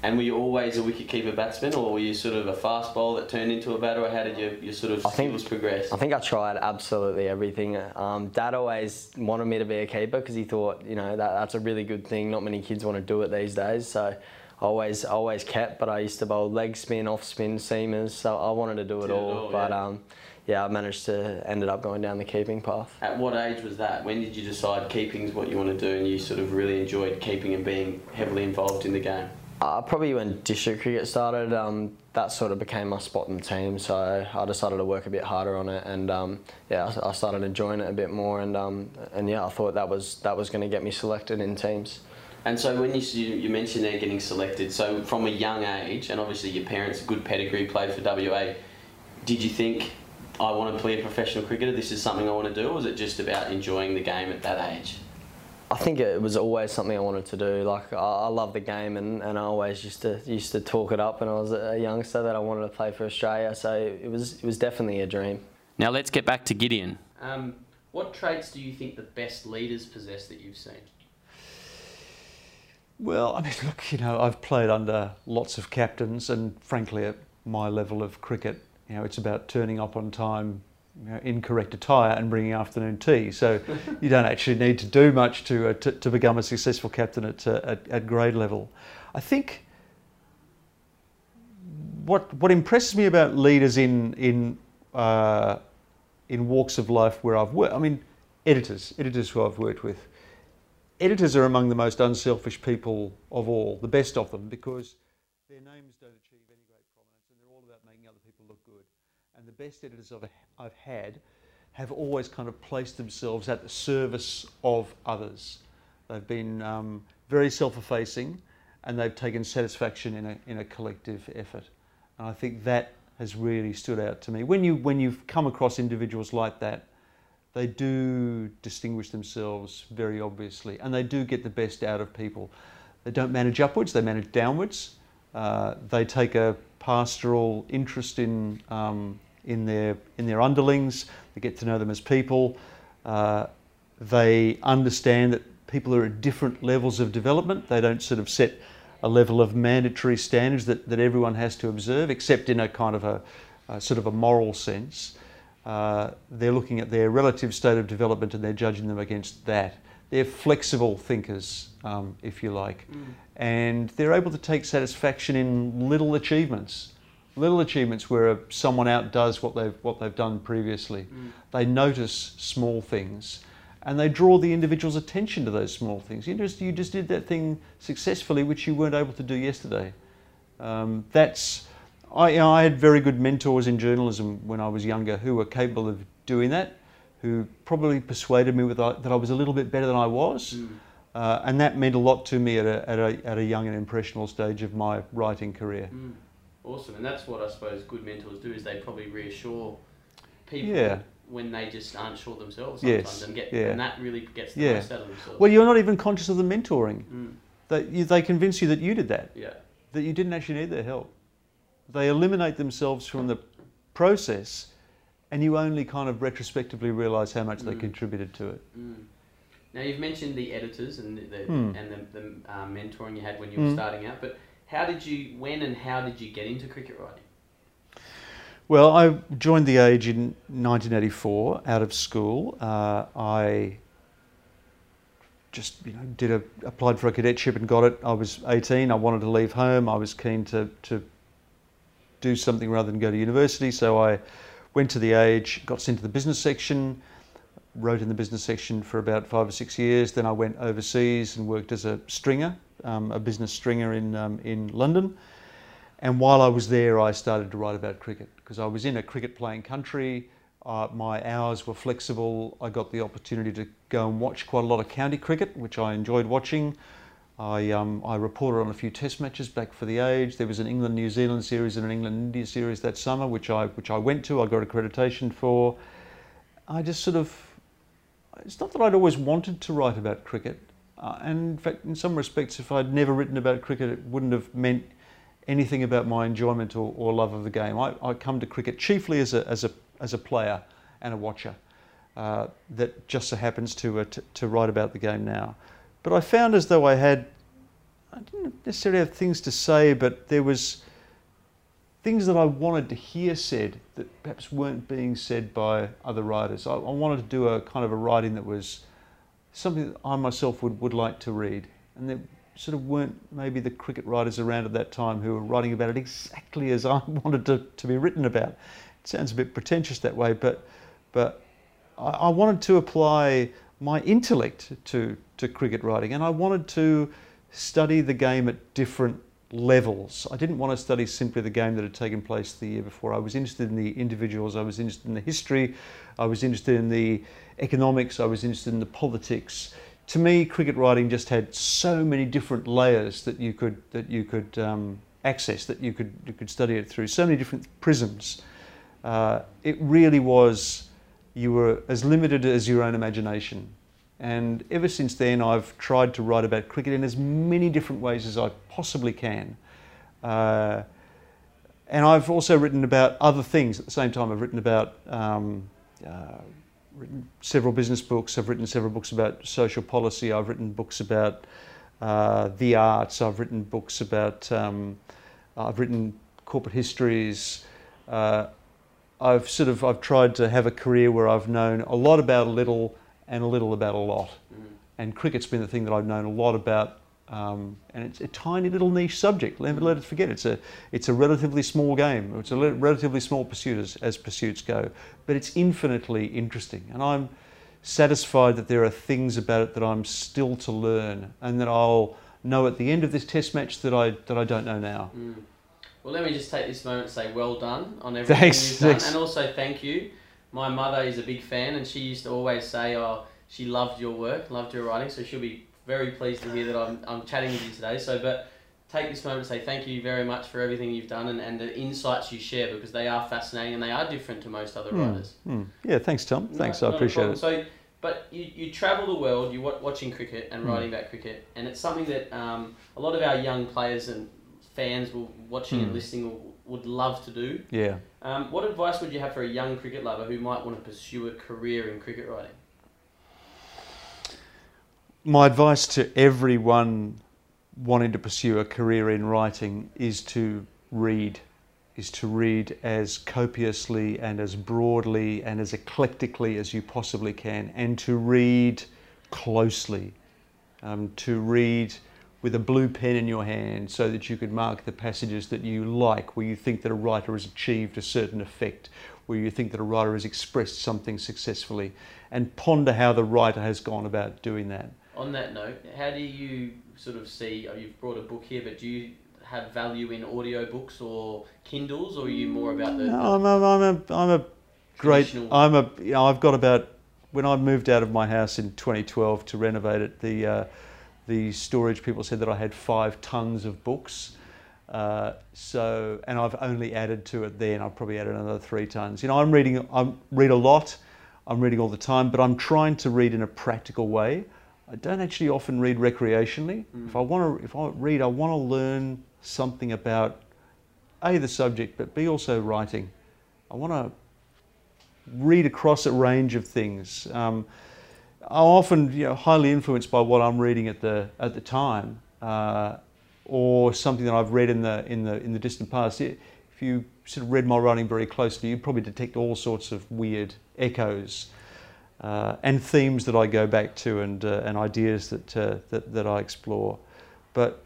And were you always a wicket-keeper batsman, or were you sort of a fast bowler that turned into a batter, or how did your, your sort of I skills think, progress? I think I tried absolutely everything. Um, Dad always wanted me to be a keeper because he thought, you know, that, that's a really good thing. Not many kids want to do it these days, so I always always kept. But I used to bowl leg spin, off spin, seamers, so I wanted to do it all. all. But yeah. Um, yeah, I managed to ended up going down the keeping path. At what age was that? When did you decide keeping is what you want to do, and you sort of really enjoyed keeping and being heavily involved in the game? Uh, probably when district cricket started, um, that sort of became my spot in the team. So I decided to work a bit harder on it, and um, yeah, I, started enjoying it a bit more. And um, and yeah, I thought that was that was going to get me selected in teams. And so when you you mentioned they're getting selected, so from a young age, and obviously your parents good pedigree played for WA, did you think I want to play a professional cricketer? This is something I want to do, or was it just about enjoying the game at that age? I think it was always something I wanted to do. Like I, I love the game, and, and I always used to used to talk it up when I was a youngster that I wanted to play for Australia. So it was it was definitely a dream. Now let's get back to Gideon. Um, what traits do you think the best leaders possess that you've seen? Well, I mean, <laughs> look, you know, I've played under lots of captains, and frankly, at my level of cricket, you know, it's about turning up on time, you know, incorrect attire and bringing afternoon tea. So <laughs> you don't actually need to do much to, uh, to, to, become a successful captain at, uh, at, at, grade level. I think what, what impresses me about leaders in, in, uh, in walks of life where I've worked, I mean, editors, editors who I've worked with, editors are among the most unselfish people of all, the best of them, because their names don't achieve any great prominence and they're all about making other people look good. And the best editors I've I've had have always kind of placed themselves at the service of others. They've been um, very self-effacing and they've taken satisfaction in a, in a collective effort. And I think that has really stood out to me. When you when you've come across individuals like that, they do distinguish themselves very obviously, and they do get the best out of people. They don't manage upwards; they manage downwards. Uh, they take a pastoral interest in um, in their in their underlings. They get to know them as people. Uh, they understand that people are at different levels of development. They don't sort of set a level of mandatory standards that, that everyone has to observe, except in a kind of a, a sort of a moral sense. Uh, they're looking at their relative state of development and they're judging them against that. They're flexible thinkers, um, if you like, mm. and they're able to take satisfaction in little achievements, little achievements where someone outdoes what they've what they've done previously. Mm. They notice small things and they draw the individual's attention to those small things. You just, you just did that thing successfully, which you weren't able to do yesterday. Um, that's, I, you know, I had very good mentors in journalism when I was younger who were capable of doing that, who probably persuaded me with, that I was a little bit better than I was. Mm. Uh, and that meant a lot to me at a, at, a, at a young and impressionable stage of my writing career. Mm. Awesome, and that's what I suppose good mentors do is they probably reassure people yeah when they just aren't sure themselves sometimes yes, and get yeah. and that really gets the yeah. most out of themselves. Well, you're not even conscious of the mentoring. Mm. That you, they convince you that you did that. Yeah. That you didn't actually need their help. They eliminate themselves from the process, and you only kind of retrospectively realise how much mm. they contributed to it. Mm. Now you've mentioned the editors and the, the hmm. and the, the uh, mentoring you had when you were hmm. starting out, but how did you, when and how did you get into cricket writing? Well, I joined the Age in 1984 out of school. Uh, I just you know did a applied for a cadetship and got it. I was 18. I wanted to leave home. I was keen to to do something rather than go to university. So I went to the Age, got sent to the business section, wrote in the business section for about five or six years. Then I went overseas and worked as a stringer, um, a business stringer in um, in London. And while I was there, I started to write about cricket because I was in a cricket playing country. Uh, my hours were flexible. I got the opportunity to go and watch quite a lot of county cricket, which I enjoyed watching. I, um, I reported on a few test matches back for the age. There was an England New Zealand series and an England India series that summer, which I, which I went to. I got accreditation for. I just sort of, it's not that I'd always wanted to write about cricket. Uh, and in fact, in some respects, if I'd never written about cricket, it wouldn't have meant anything about my enjoyment or, or love of the game. I, I, come to cricket chiefly as a, as a, as a player and a watcher uh, that just so happens to, uh, to, write about the game now. But I found as though I had, I didn't necessarily have things to say, but there was things that I wanted to hear said that perhaps weren't being said by other writers. I, I wanted to do a kind of a writing that was something that I myself would, would like to read. And there sort of weren't maybe the cricket writers around at that time who were writing about it exactly as I <laughs> wanted to, to be written about. It sounds a bit pretentious that way, but, but I, I wanted to apply my intellect to, to cricket writing and I wanted to study the game at different levels. I didn't want to study simply the game that had taken place the year before. I was interested in the individuals, I was interested in the history, I was interested in the economics, I was interested in the politics to me, cricket writing just had so many different layers that you could that you could um, access, that you could you could study it through, so many different prisms. Uh, it really was you were as limited as your own imagination. And ever since then, I've tried to write about cricket in as many different ways as I possibly can. Uh, and I've also written about other things at the same time. I've written about um, uh, written several business books. I've written several books about social policy. I've written books about uh, the arts. I've written books about. Um, I've written corporate histories. Uh, I've sort of I've tried to have a career where I've known a lot about a little and a little about a lot. Mm. And cricket's been the thing that I've known a lot about um, and it's a tiny little niche subject. Let, let us forget it's a it's a relatively small game. It's a relatively small pursuit as, as pursuits go, but it's infinitely interesting. And I'm satisfied that there are things about it that I'm still to learn, and that I'll know at the end of this test match that I that I don't know now. Mm. Well, let me just take this moment to say well done on everything thanks, you've thanks. done, and also thank you. My mother is a big fan, and she used to always say, "Oh, she loved your work, loved your writing," so she'll be very pleased to hear that I'm, I'm chatting with you today. So, but take this moment to say thank you very much for everything you've done and, and the insights you share because they are fascinating and they are different to most other writers. Mm. Yeah, thanks, Tom. Thanks, not I appreciate it. So, but you, you travel the world, you're watching cricket and Mm. writing about cricket, and it's something that um, a lot of our young players and fans will watching and Mm. listening will, would love to do. Yeah. Um, what advice would you have for a young cricket lover who might want to pursue a career in cricket writing? My advice to everyone wanting to pursue a career in writing is to read, is to read as copiously and as broadly and as eclectically as you possibly can, and to read closely, um, to read with a blue pen in your hand so that you could mark the passages that you like, where you think that a writer has achieved a certain effect, where you think that a writer has expressed something successfully, and ponder how the writer has gone about doing that. On that note, how do you sort of see? Oh, you've brought a book here, but do you have value in audiobooks or Kindles, or are you more about the? No, I'm a, I'm a, I'm a great. I'm a. You know, I've got about when I moved out of my house in 2012 to renovate it. The uh, the storage people said that I had five tons of books. Uh, so, and I've only added to it then. I've probably added another three tons. You know, I'm reading. I read a lot. I'm reading all the time, but I'm trying to read in a practical way. I don't actually often read recreationally. Mm. If I want to, if I read, I want to learn something about a the subject, but b also writing. I want to read across a range of things. Um, I'm often you know, highly influenced by what I'm reading at the at the time, uh, or something that I've read in the in the in the distant past. If you sort of read my writing very closely, you probably detect all sorts of weird echoes uh, and themes that I go back to, and uh, and ideas that, uh, that that I explore. But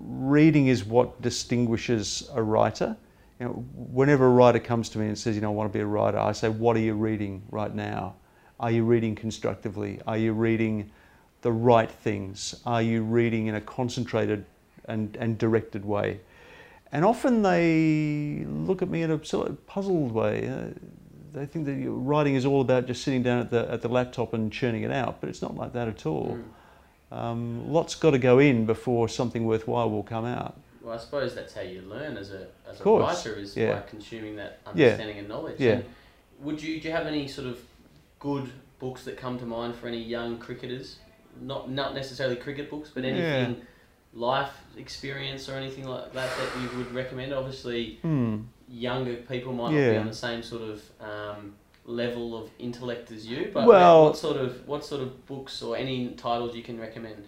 reading is what distinguishes a writer. You know, whenever a writer comes to me and says, you know, I want to be a writer, I say, what are you reading right now? Are you reading constructively? Are you reading the right things? Are you reading in a concentrated and, and directed way? And often they look at me in a sort of puzzled way. Uh, they think that writing is all about just sitting down at the, at the laptop and churning it out, but it's not like that at all. Mm. Um, lots got to go in before something worthwhile will come out. Well, I suppose that's how you learn as a as a writer is yeah. by consuming that Yeah. understanding and knowledge. Yeah. And would you do you have any sort of good books that come to mind for any young cricketers? Not not necessarily cricket books, but anything life experience or anything like that that you would recommend. Obviously, Hmm. younger people might not be on the same sort of um, level of intellect as you. But Well- what sort of what sort of books or any titles you can recommend?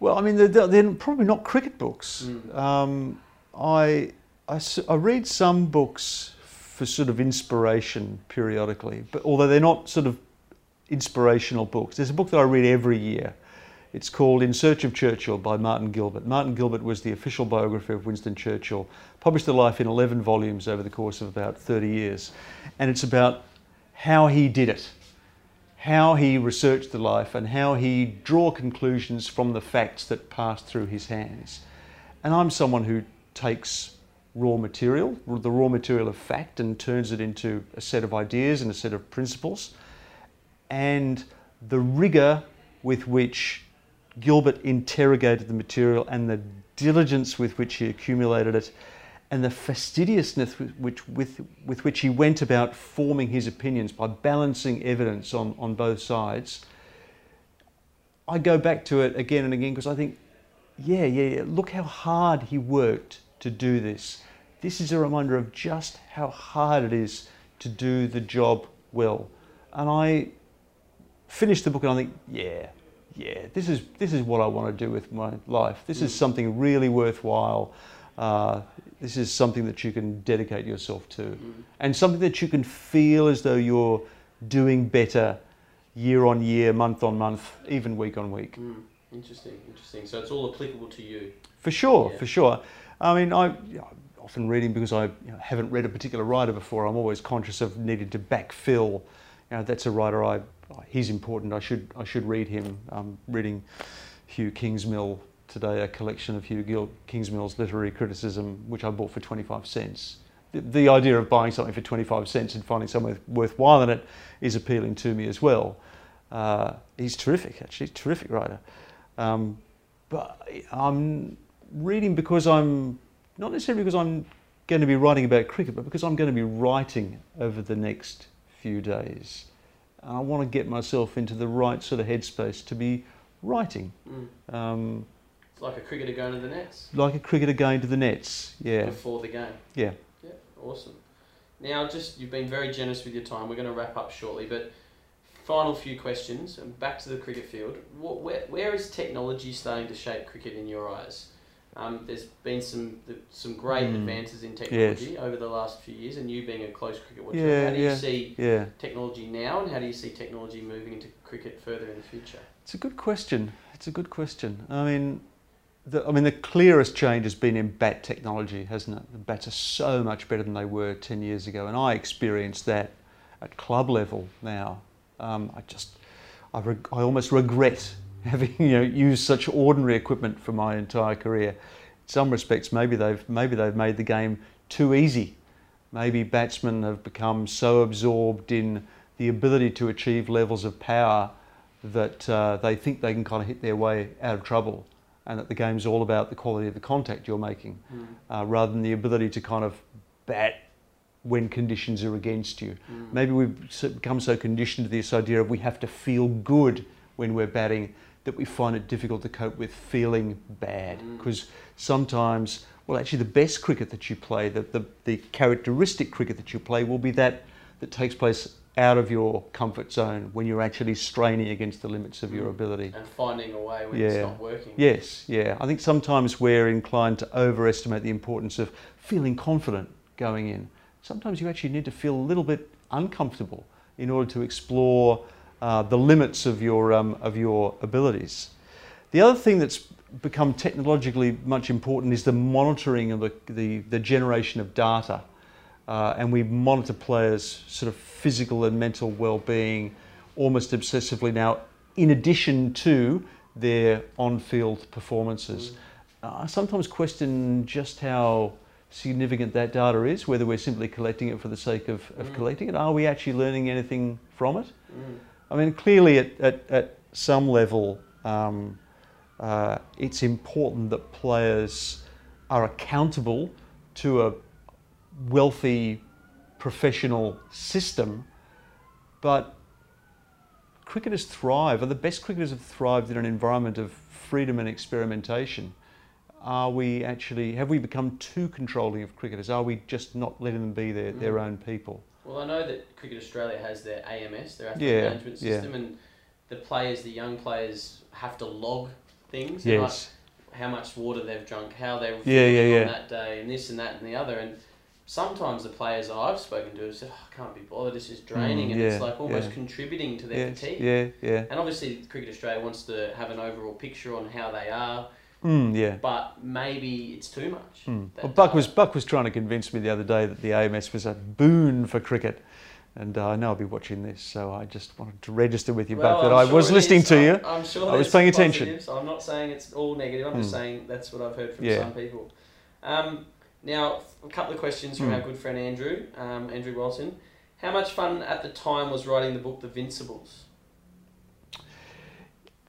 Well, I mean, they're, they're probably not cricket books. Mm. Um, I, I I read some books for sort of inspiration periodically, but although they're not sort of inspirational books, there's a book that I read every year. It's called In Search of Churchill by Martin Gilbert. Martin Gilbert was the official biographer of Winston Churchill, published the life in 11 volumes over the course of about 30 years. And it's about how he did it, how he researched the life, and how he draw conclusions from the facts that passed through his hands. And I'm someone who takes raw material, the raw material of fact, and turns it into a set of ideas and a set of principles. And the rigour with which Gilbert interrogated the material and the diligence with which he accumulated it and the fastidiousness with which, with, with which he went about forming his opinions by balancing evidence on, on both sides, I go back to it again and again because I think, yeah, yeah, yeah, look how hard he worked to do this. This is a reminder of just how hard it is to do the job well. And I finish the book and I think, yeah, yeah, this is this is what I want to do with my life. This is something really worthwhile. Uh, this is something that you can dedicate yourself to, and something that you can feel as though you're doing better year on year, month on month, even week on week. Mm, interesting, interesting. So it's all applicable to you. For sure, Yeah. for sure. I mean, I you know, often reading because I you know, haven't read a particular writer before. I'm always conscious of needing to backfill. You know, that's a writer I he's important. I should I should read him. I'm reading Hugh Kingsmill today, a collection of Hugh Kingsmill's literary criticism, which I bought for 25 cents. The, the idea of buying something for 25 cents and finding something worthwhile in it is appealing to me as well. Uh, he's terrific, actually, terrific writer. Um, but I'm reading because I'm not necessarily because I'm going to be writing about cricket, but because I'm going to be writing over the next few days. And I want to get myself into the right sort of headspace to be writing. Mm. Um, It's like a cricketer going to the nets like a cricketer going to the nets. Yeah, before the game. yeah. Yeah, awesome. Now, just you've been very generous with your time. We're going to wrap up shortly, but final few questions and back to the cricket field. What, where, where is technology starting to shape cricket in your eyes? Um, there's been some some great Mm. advances in technology over the last few years, and you being a close cricket watcher, Yeah, how do you see Yeah, technology now, and how do you see technology moving into cricket further in the future? it's a good question. It's a good question. I mean, the, I mean, the clearest change has been in bat technology, hasn't it? The bats are so much better than they were ten years ago, and I experienced that at club level now. Um, I just, I, I almost regret having you know used such ordinary equipment for my entire career. In some respects, maybe they've maybe they've made the game too easy. Maybe batsmen have become so absorbed in the ability to achieve levels of power that uh, they think they can kind of hit their way out of trouble, and that the game's all about the quality of the contact you're making, uh, rather than the ability to kind of bat when conditions are against you. Mm. Maybe we've become so conditioned to this idea of we have to feel good when we're batting that we find it difficult to cope with feeling bad. Mm. Because sometimes, well, actually, the best cricket that you play, the, the, the characteristic cricket that you play, will be that that takes place out of your comfort zone when you're actually straining against the limits of your Mm. ability. And finding a way when it's not working. Yes, yeah. I think sometimes we're inclined to overestimate the importance of feeling confident going in. Sometimes you actually need to feel a little bit uncomfortable in order to explore uh, the limits of your, um, of your abilities. The other thing that's become technologically much important is the monitoring of the, the, the generation of data. Uh, and we monitor players' sort of physical and mental well-being almost obsessively now, in addition to their on-field performances. Uh, I sometimes question just how significant that data is, whether we're simply collecting it for the sake of, of Mm. collecting it. Are we actually learning anything from it? Mm. I mean, clearly at, at, at some level, um, uh, it's important that players are accountable to a wealthy professional system, but cricketers thrive, or the best cricketers have thrived in an environment of freedom and experimentation. Are we actually, have we become too controlling of cricketers? Are we just not letting them be their, their Mm. own people? Well, I know that Cricket Australia has their AMS, their athlete Yeah, management yeah. system, and the players, the young players, have to log things. and, like, how much water they've drunk, how they were Yeah, yeah, on yeah. that day, and this and that and the other. And sometimes the players I've spoken to have said, oh, "I can't be bothered. This is draining," Mm, and yeah, it's like almost yeah. contributing to their Yes, fatigue. yeah, yeah. And obviously, Cricket Australia wants to have an overall picture on how they are, Mm, yeah. but maybe it's too much. Mm. Well, Buck was Buck was trying to convince me the other day that the AMS was a boon for cricket, and uh, I know I'll be watching this, so I just wanted to register with you, Well, Buck, that I'm I was it listening is. to I'm- you. I'm sure I was paying attention. I'm not saying it's all negative. I'm just Mm. saying that's what I've heard from Yeah. some people. Um, now, a couple of questions from Mm. our good friend Andrew, um, Andrew Walton. How much fun at the time was writing the book The Vincibles?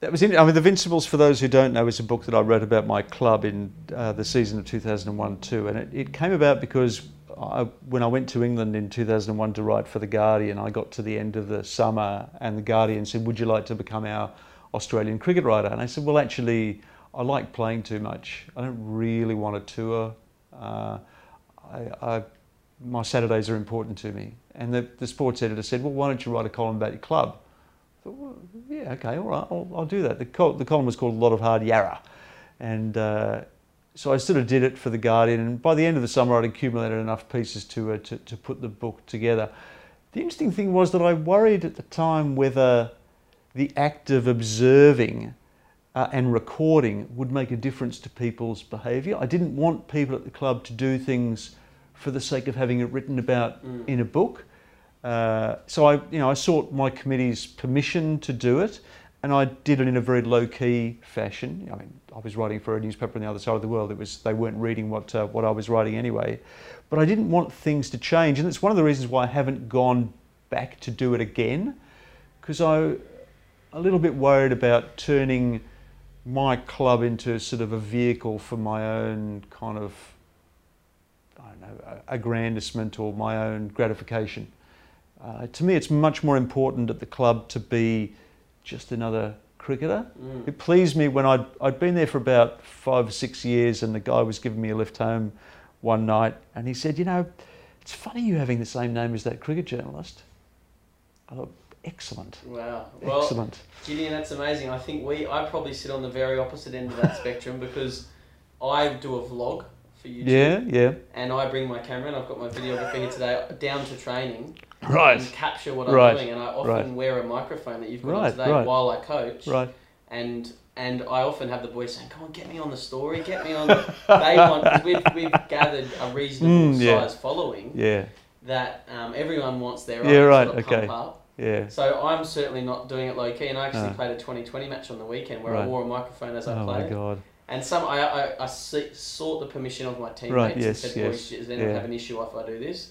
That was in, I mean, The Vincibles, for those who don't know, is a book that I wrote about my club in uh, the season of 2001-2, and it, it came about because I, when I went to England in 2001 to write for The Guardian, I got to the end of the summer and The Guardian said, would you like to become our Australian cricket writer? And I said, well, actually, I like playing too much. I don't really want a tour. Uh, I, I, my Saturdays are important to me. And the, the sports editor said, well, why don't you write a column about your club? Thought, well, yeah, okay, all right, I'll, I'll do that. The, col- the column was called A Lot of Hard Yarra. And uh, so I sort of did it for The Guardian. And by the end of the summer, I'd accumulated enough pieces to, uh, to, to put the book together. The interesting thing was that I worried at the time whether the act of observing uh, and recording would make a difference to people's behaviour. I didn't want people at the club to do things for the sake of having it written about Mm. in a book. Uh, so I, you know, I sought my committee's permission to do it, and I did it in a very low-key fashion. I mean, I was writing for a newspaper on the other side of the world. It was they weren't reading what uh, what I was writing anyway, but I didn't want things to change, and it's one of the reasons why I haven't gone back to do it again, because I a little bit worried about turning my club into sort of a vehicle for my own kind of aggrandisement or my own gratification. Uh, to me, it's much more important at the club to be just another cricketer. Mm. It pleased me when I'd, I'd been there for about five or six years and the guy was giving me a lift home one night and he said, You know, it's funny you having the same name as that cricket journalist. I thought, excellent. Wow. Well, Excellent. Gideon, that's amazing. I think we, I probably sit on the very opposite end of that spectrum because I do a vlog for YouTube. Yeah, yeah. And I bring my camera and I've got my videographer here today down to training Right. and capture what I'm Right. doing. And I often Right. wear a microphone that you've got on Right, today right. while I coach. Right. And and I often have the boys saying, "Come on, get me on the story, get me on." <laughs> they want because we've, we've gathered a reasonable Mm, yeah. size following Yeah, that um, everyone wants their Yeah, own right, sort of okay. pump up. yeah. So I'm certainly not doing it low key, and I actually No. played a 2020 match on the weekend where I wore a microphone as I Oh my played. God. And some I, I, I sought the permission of my teammates Right, and yes, said, yes, "Boys, does anyone yeah. have an issue if I do this?"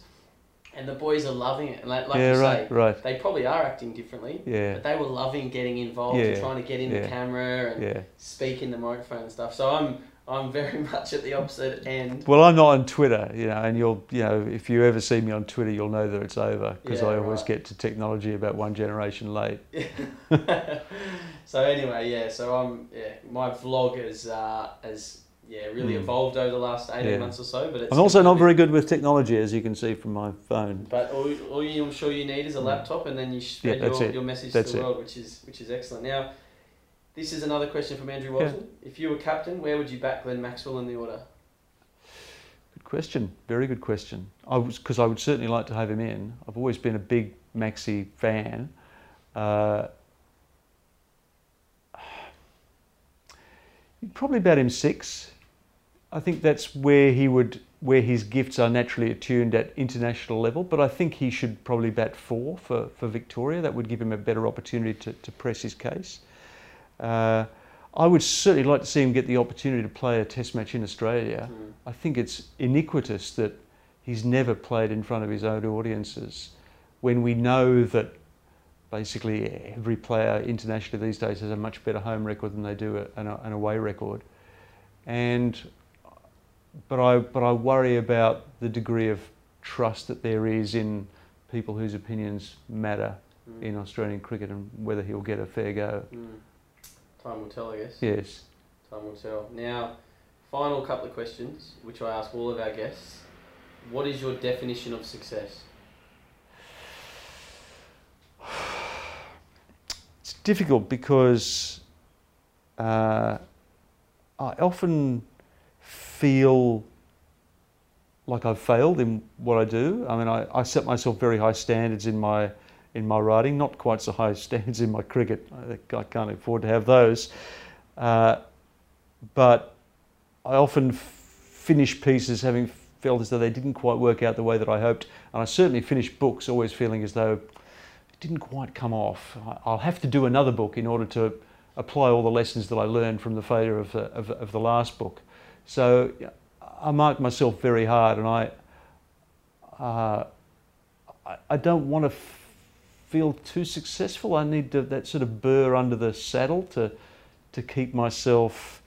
And the boys are loving it. And like, like yeah, you right, say, right. they probably are acting differently, Yeah, but they were loving getting involved Yeah, and trying to get in yeah. the camera and yeah. speak in the microphone and stuff. So I'm I'm very <laughs> much at the opposite end. Well, I'm not on Twitter, you know, and you'll, you know, if you ever see me on Twitter, you'll know that it's over because Yeah, I always right. get to technology about one generation late. <laughs> so anyway, yeah. So I'm yeah. My vlog is uh, has yeah really Mm. evolved over the last eighteen Yeah. months or so. But it's I'm also not very good with technology, as you can see from my phone. But all, all you, I'm sure you need is a laptop, and then you spread. Yeah, your, your message That's to the it. world, which is which is excellent. Now, this is another question from Andrew Walton. If you were captain, where would you back Glenn Maxwell in the order? Good question. Very good question. I was because I would certainly like to have him in. I've always been a big Maxi fan. Uh, <sighs> probably about him six. I think that's where he would where his gifts are naturally attuned at international level. But I think he should probably bat four for, for Victoria. That would give him a better opportunity to, to press his case. Uh, I would certainly like to see him get the opportunity to play a Test match in Australia. Mm. I think it's iniquitous that he's never played in front of his own audiences when we know that basically every player internationally these days has a much better home record than they do an, an away record. And but I but I worry about the degree of trust that there is in people whose opinions matter Mm. in Australian cricket and whether he'll get a fair go. Mm. Time will tell, I guess. Yes. Time will tell. Now, final couple of questions, which I ask all of our guests. What is your definition of success? It's difficult because uh, I often feel like I've failed in what I do. I mean, I, I set myself very high standards in my in my writing, not quite so high <laughs> standards in my cricket. I, I can't afford to have those. Uh, but I often finish pieces having felt as though they didn't quite work out the way that I hoped. And I certainly finish books always feeling as though it didn't quite come off. I'll have to do another book in order to apply all the lessons that I learned from the failure of the, of, of the last book. So I mark myself very hard, and I, uh, I, don't want to feel too successful. I need to, that sort of burr under the saddle to, to keep myself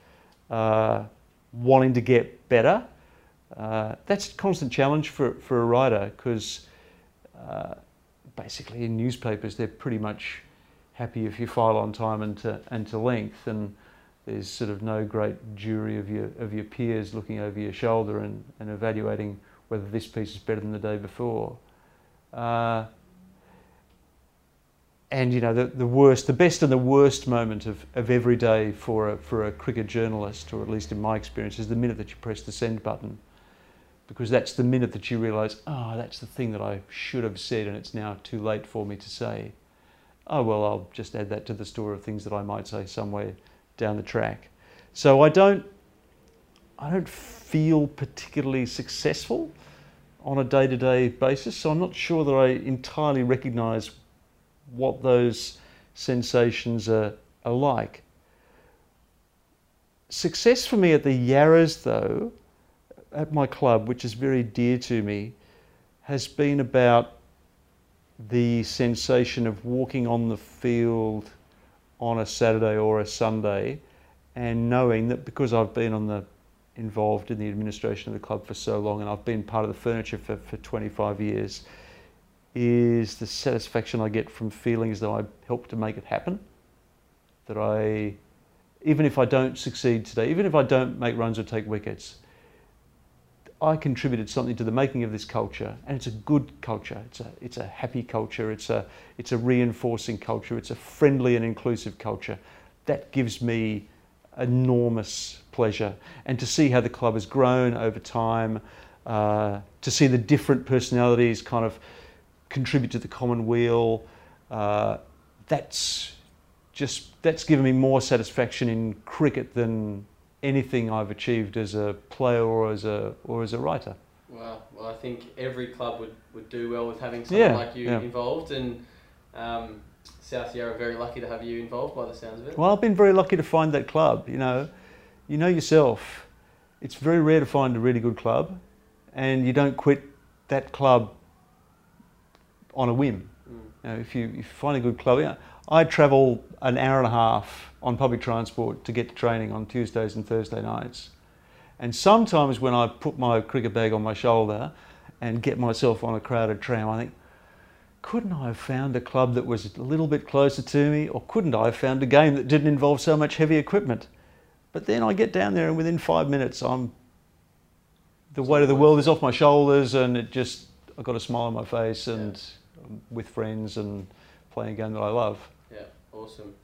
uh, wanting to get better. Uh, that's a constant challenge for, for a writer because uh, basically in newspapers they're pretty much happy if you file on time and to, and to length and there's sort of no great jury of your, of your peers looking over your shoulder and, and evaluating whether this piece is better than the day before. Uh, and you know the, the worst, the best and the worst moment of, of every day for a, for a cricket journalist, or at least in my experience, is the minute that you press the send button, because that's the minute that you realise, oh, that's the thing that I should have said, and it's now too late for me to say. Oh well, I'll just add that to the store of things that I might say somewhere down the track. So I don't, I don't feel particularly successful on a day-to-day basis. So I'm not sure that I entirely recognise what those sensations are, are like. Success for me at the Yarras, though, at my club, which is very dear to me, has been about the sensation of walking on the field on a Saturday or a Sunday and knowing that because I've been on the involved in the administration of the club for so long and I've been part of the furniture for, for 25 years is the satisfaction I get from feeling as though I helped to make it happen. That I, even if I don't succeed today, even if I don't make runs or take wickets, I contributed something to the making of this culture, and it's a good culture. It's a, it's a happy culture. It's a, it's a reinforcing culture. It's a friendly and inclusive culture. That gives me enormous pleasure. And to see how the club has grown over time, uh, to see the different personalities kind of contribute to the common weal. Uh, that's just that's given me more satisfaction in cricket than anything I've achieved as a player or as a or as a writer. Wow. Well, I think every club would, would do well with having someone Yeah, like you yeah. involved, and um, South Yarra are very lucky to have you involved by the sounds of it. Well, I've been very lucky to find that club. You know, you know yourself. It's very rare to find a really good club, and you don't quit that club on a whim. Mm. You know, if you, if you find a good club, yeah, I travel an hour and a half on public transport to get to training on Tuesdays and Thursday nights. And sometimes when I put my cricket bag on my shoulder and get myself on a crowded tram, I think, couldn't I have found a club that was a little bit closer to me, or couldn't I have found a game that didn't involve so much heavy equipment? But then I get down there, and within five minutes, I'm the weight of the world is off my shoulders, and it just I've got a smile on my face, and I'm with friends and playing a game that I love Yeah, awesome.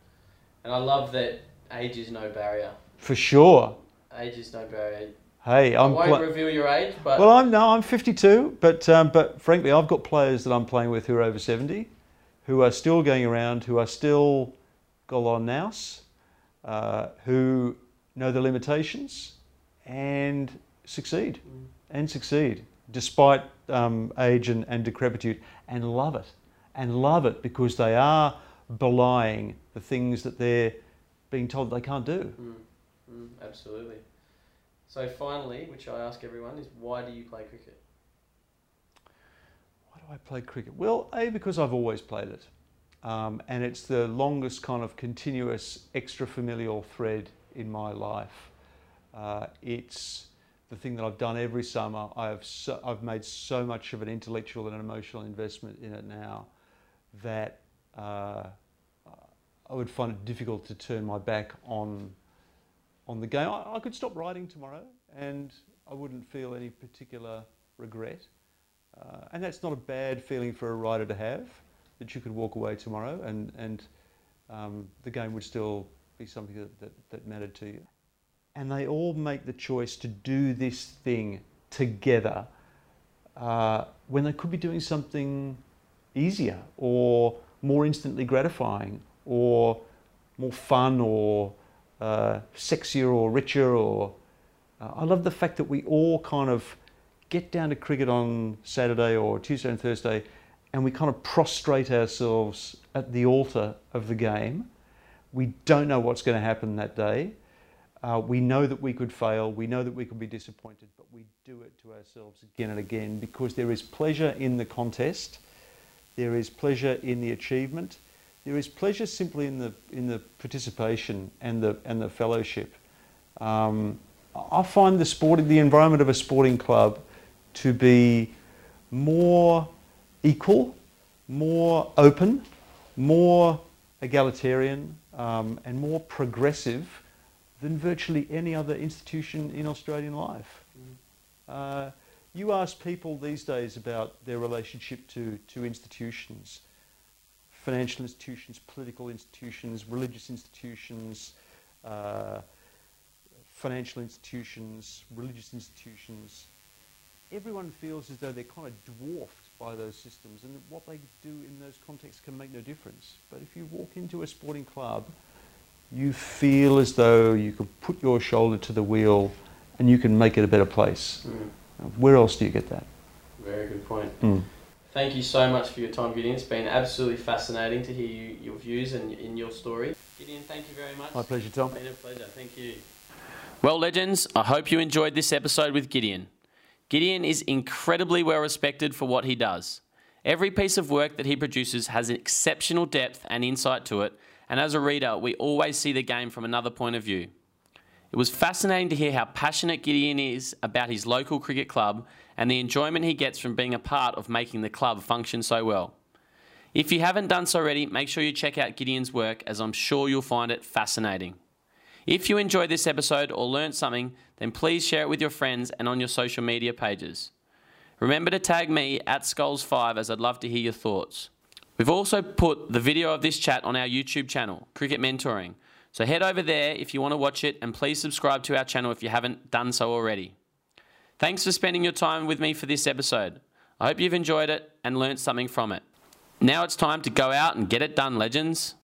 And I love that age is no barrier. for sure. Age is no barrier. Hey, I I'm won't pla- reveal your age, but well. I'm no, I'm 52, but um, but frankly, I've got players that I'm playing with who are over 70, who are still going around, who are still golon nous, uh, who know the limitations and succeed, Mm. and succeed despite um, age and, and decrepitude, and love it, and love it because they are belying the things that they're being told they can't do. Mm, mm, absolutely. So finally, which I ask everyone, is why do you play cricket? Why do I play cricket? Well, A, because I've always played it. Um, and it's the longest kind of continuous extra familial thread in my life. Uh, it's the thing that I've done every summer. I have so, I've made so much of an intellectual and an emotional investment in it now that uh, I would find it difficult to turn my back on on the game. I, I could stop writing tomorrow, and I wouldn't feel any particular regret. Uh, and that's not a bad feeling for a writer to have, that you could walk away tomorrow and, and um, the game would still be something that, that, that mattered to you. And they all make the choice to do this thing together uh, when they could be doing something easier or more instantly gratifying or more fun or uh, sexier or richer or uh, I love the fact that we all kind of get down to cricket on Saturday or Tuesday and Thursday and we kind of prostrate ourselves at the altar of the game. We don't know what's going to happen that day. Uh, we know that we could fail. We know that we could be disappointed, but we do it to ourselves again and again because there is pleasure in the contest. There is pleasure in the achievement. There is pleasure simply in the in the participation and the and the fellowship. Um, I find the sporting, the environment of a sporting club, to be more equal, more open, more egalitarian, um, and more progressive than virtually any other institution in Australian life. Uh, you ask people these days about their relationship to, to institutions, financial institutions, political institutions, religious institutions, uh, financial institutions, religious institutions. Everyone feels as though they're kind of dwarfed by those systems and what they do in those contexts can make no difference. But if you walk into a sporting club, you feel as though you can put your shoulder to the wheel and you can make it a better place. Where else do you get that? Very good point. Mm. Thank you so much for your time, Gideon. It's been absolutely fascinating to hear you, your views and in your story. Gideon, thank you very much. My pleasure, Tom. It's been a pleasure. Thank you. Well, legends, I hope you enjoyed this episode with Gideon. Gideon is incredibly well respected for what he does. Every piece of work that he produces has an exceptional depth and insight to it, and as a reader, we always see the game from another point of view. It was fascinating to hear how passionate Gideon is about his local cricket club and the enjoyment he gets from being a part of making the club function so well. If you haven't done so already, make sure you check out Gideon's work as I'm sure you'll find it fascinating. If you enjoyed this episode or learned something, then please share it with your friends and on your social media pages. Remember to tag me at Skulls5 as I'd love to hear your thoughts. We've also put the video of this chat on our YouTube channel, Cricket Mentoring. So head over there if you want to watch it and please subscribe to our channel if you haven't done so already. Thanks for spending your time with me for this episode. I hope you've enjoyed it and learnt something from it. Now it's time to go out and get it done, legends.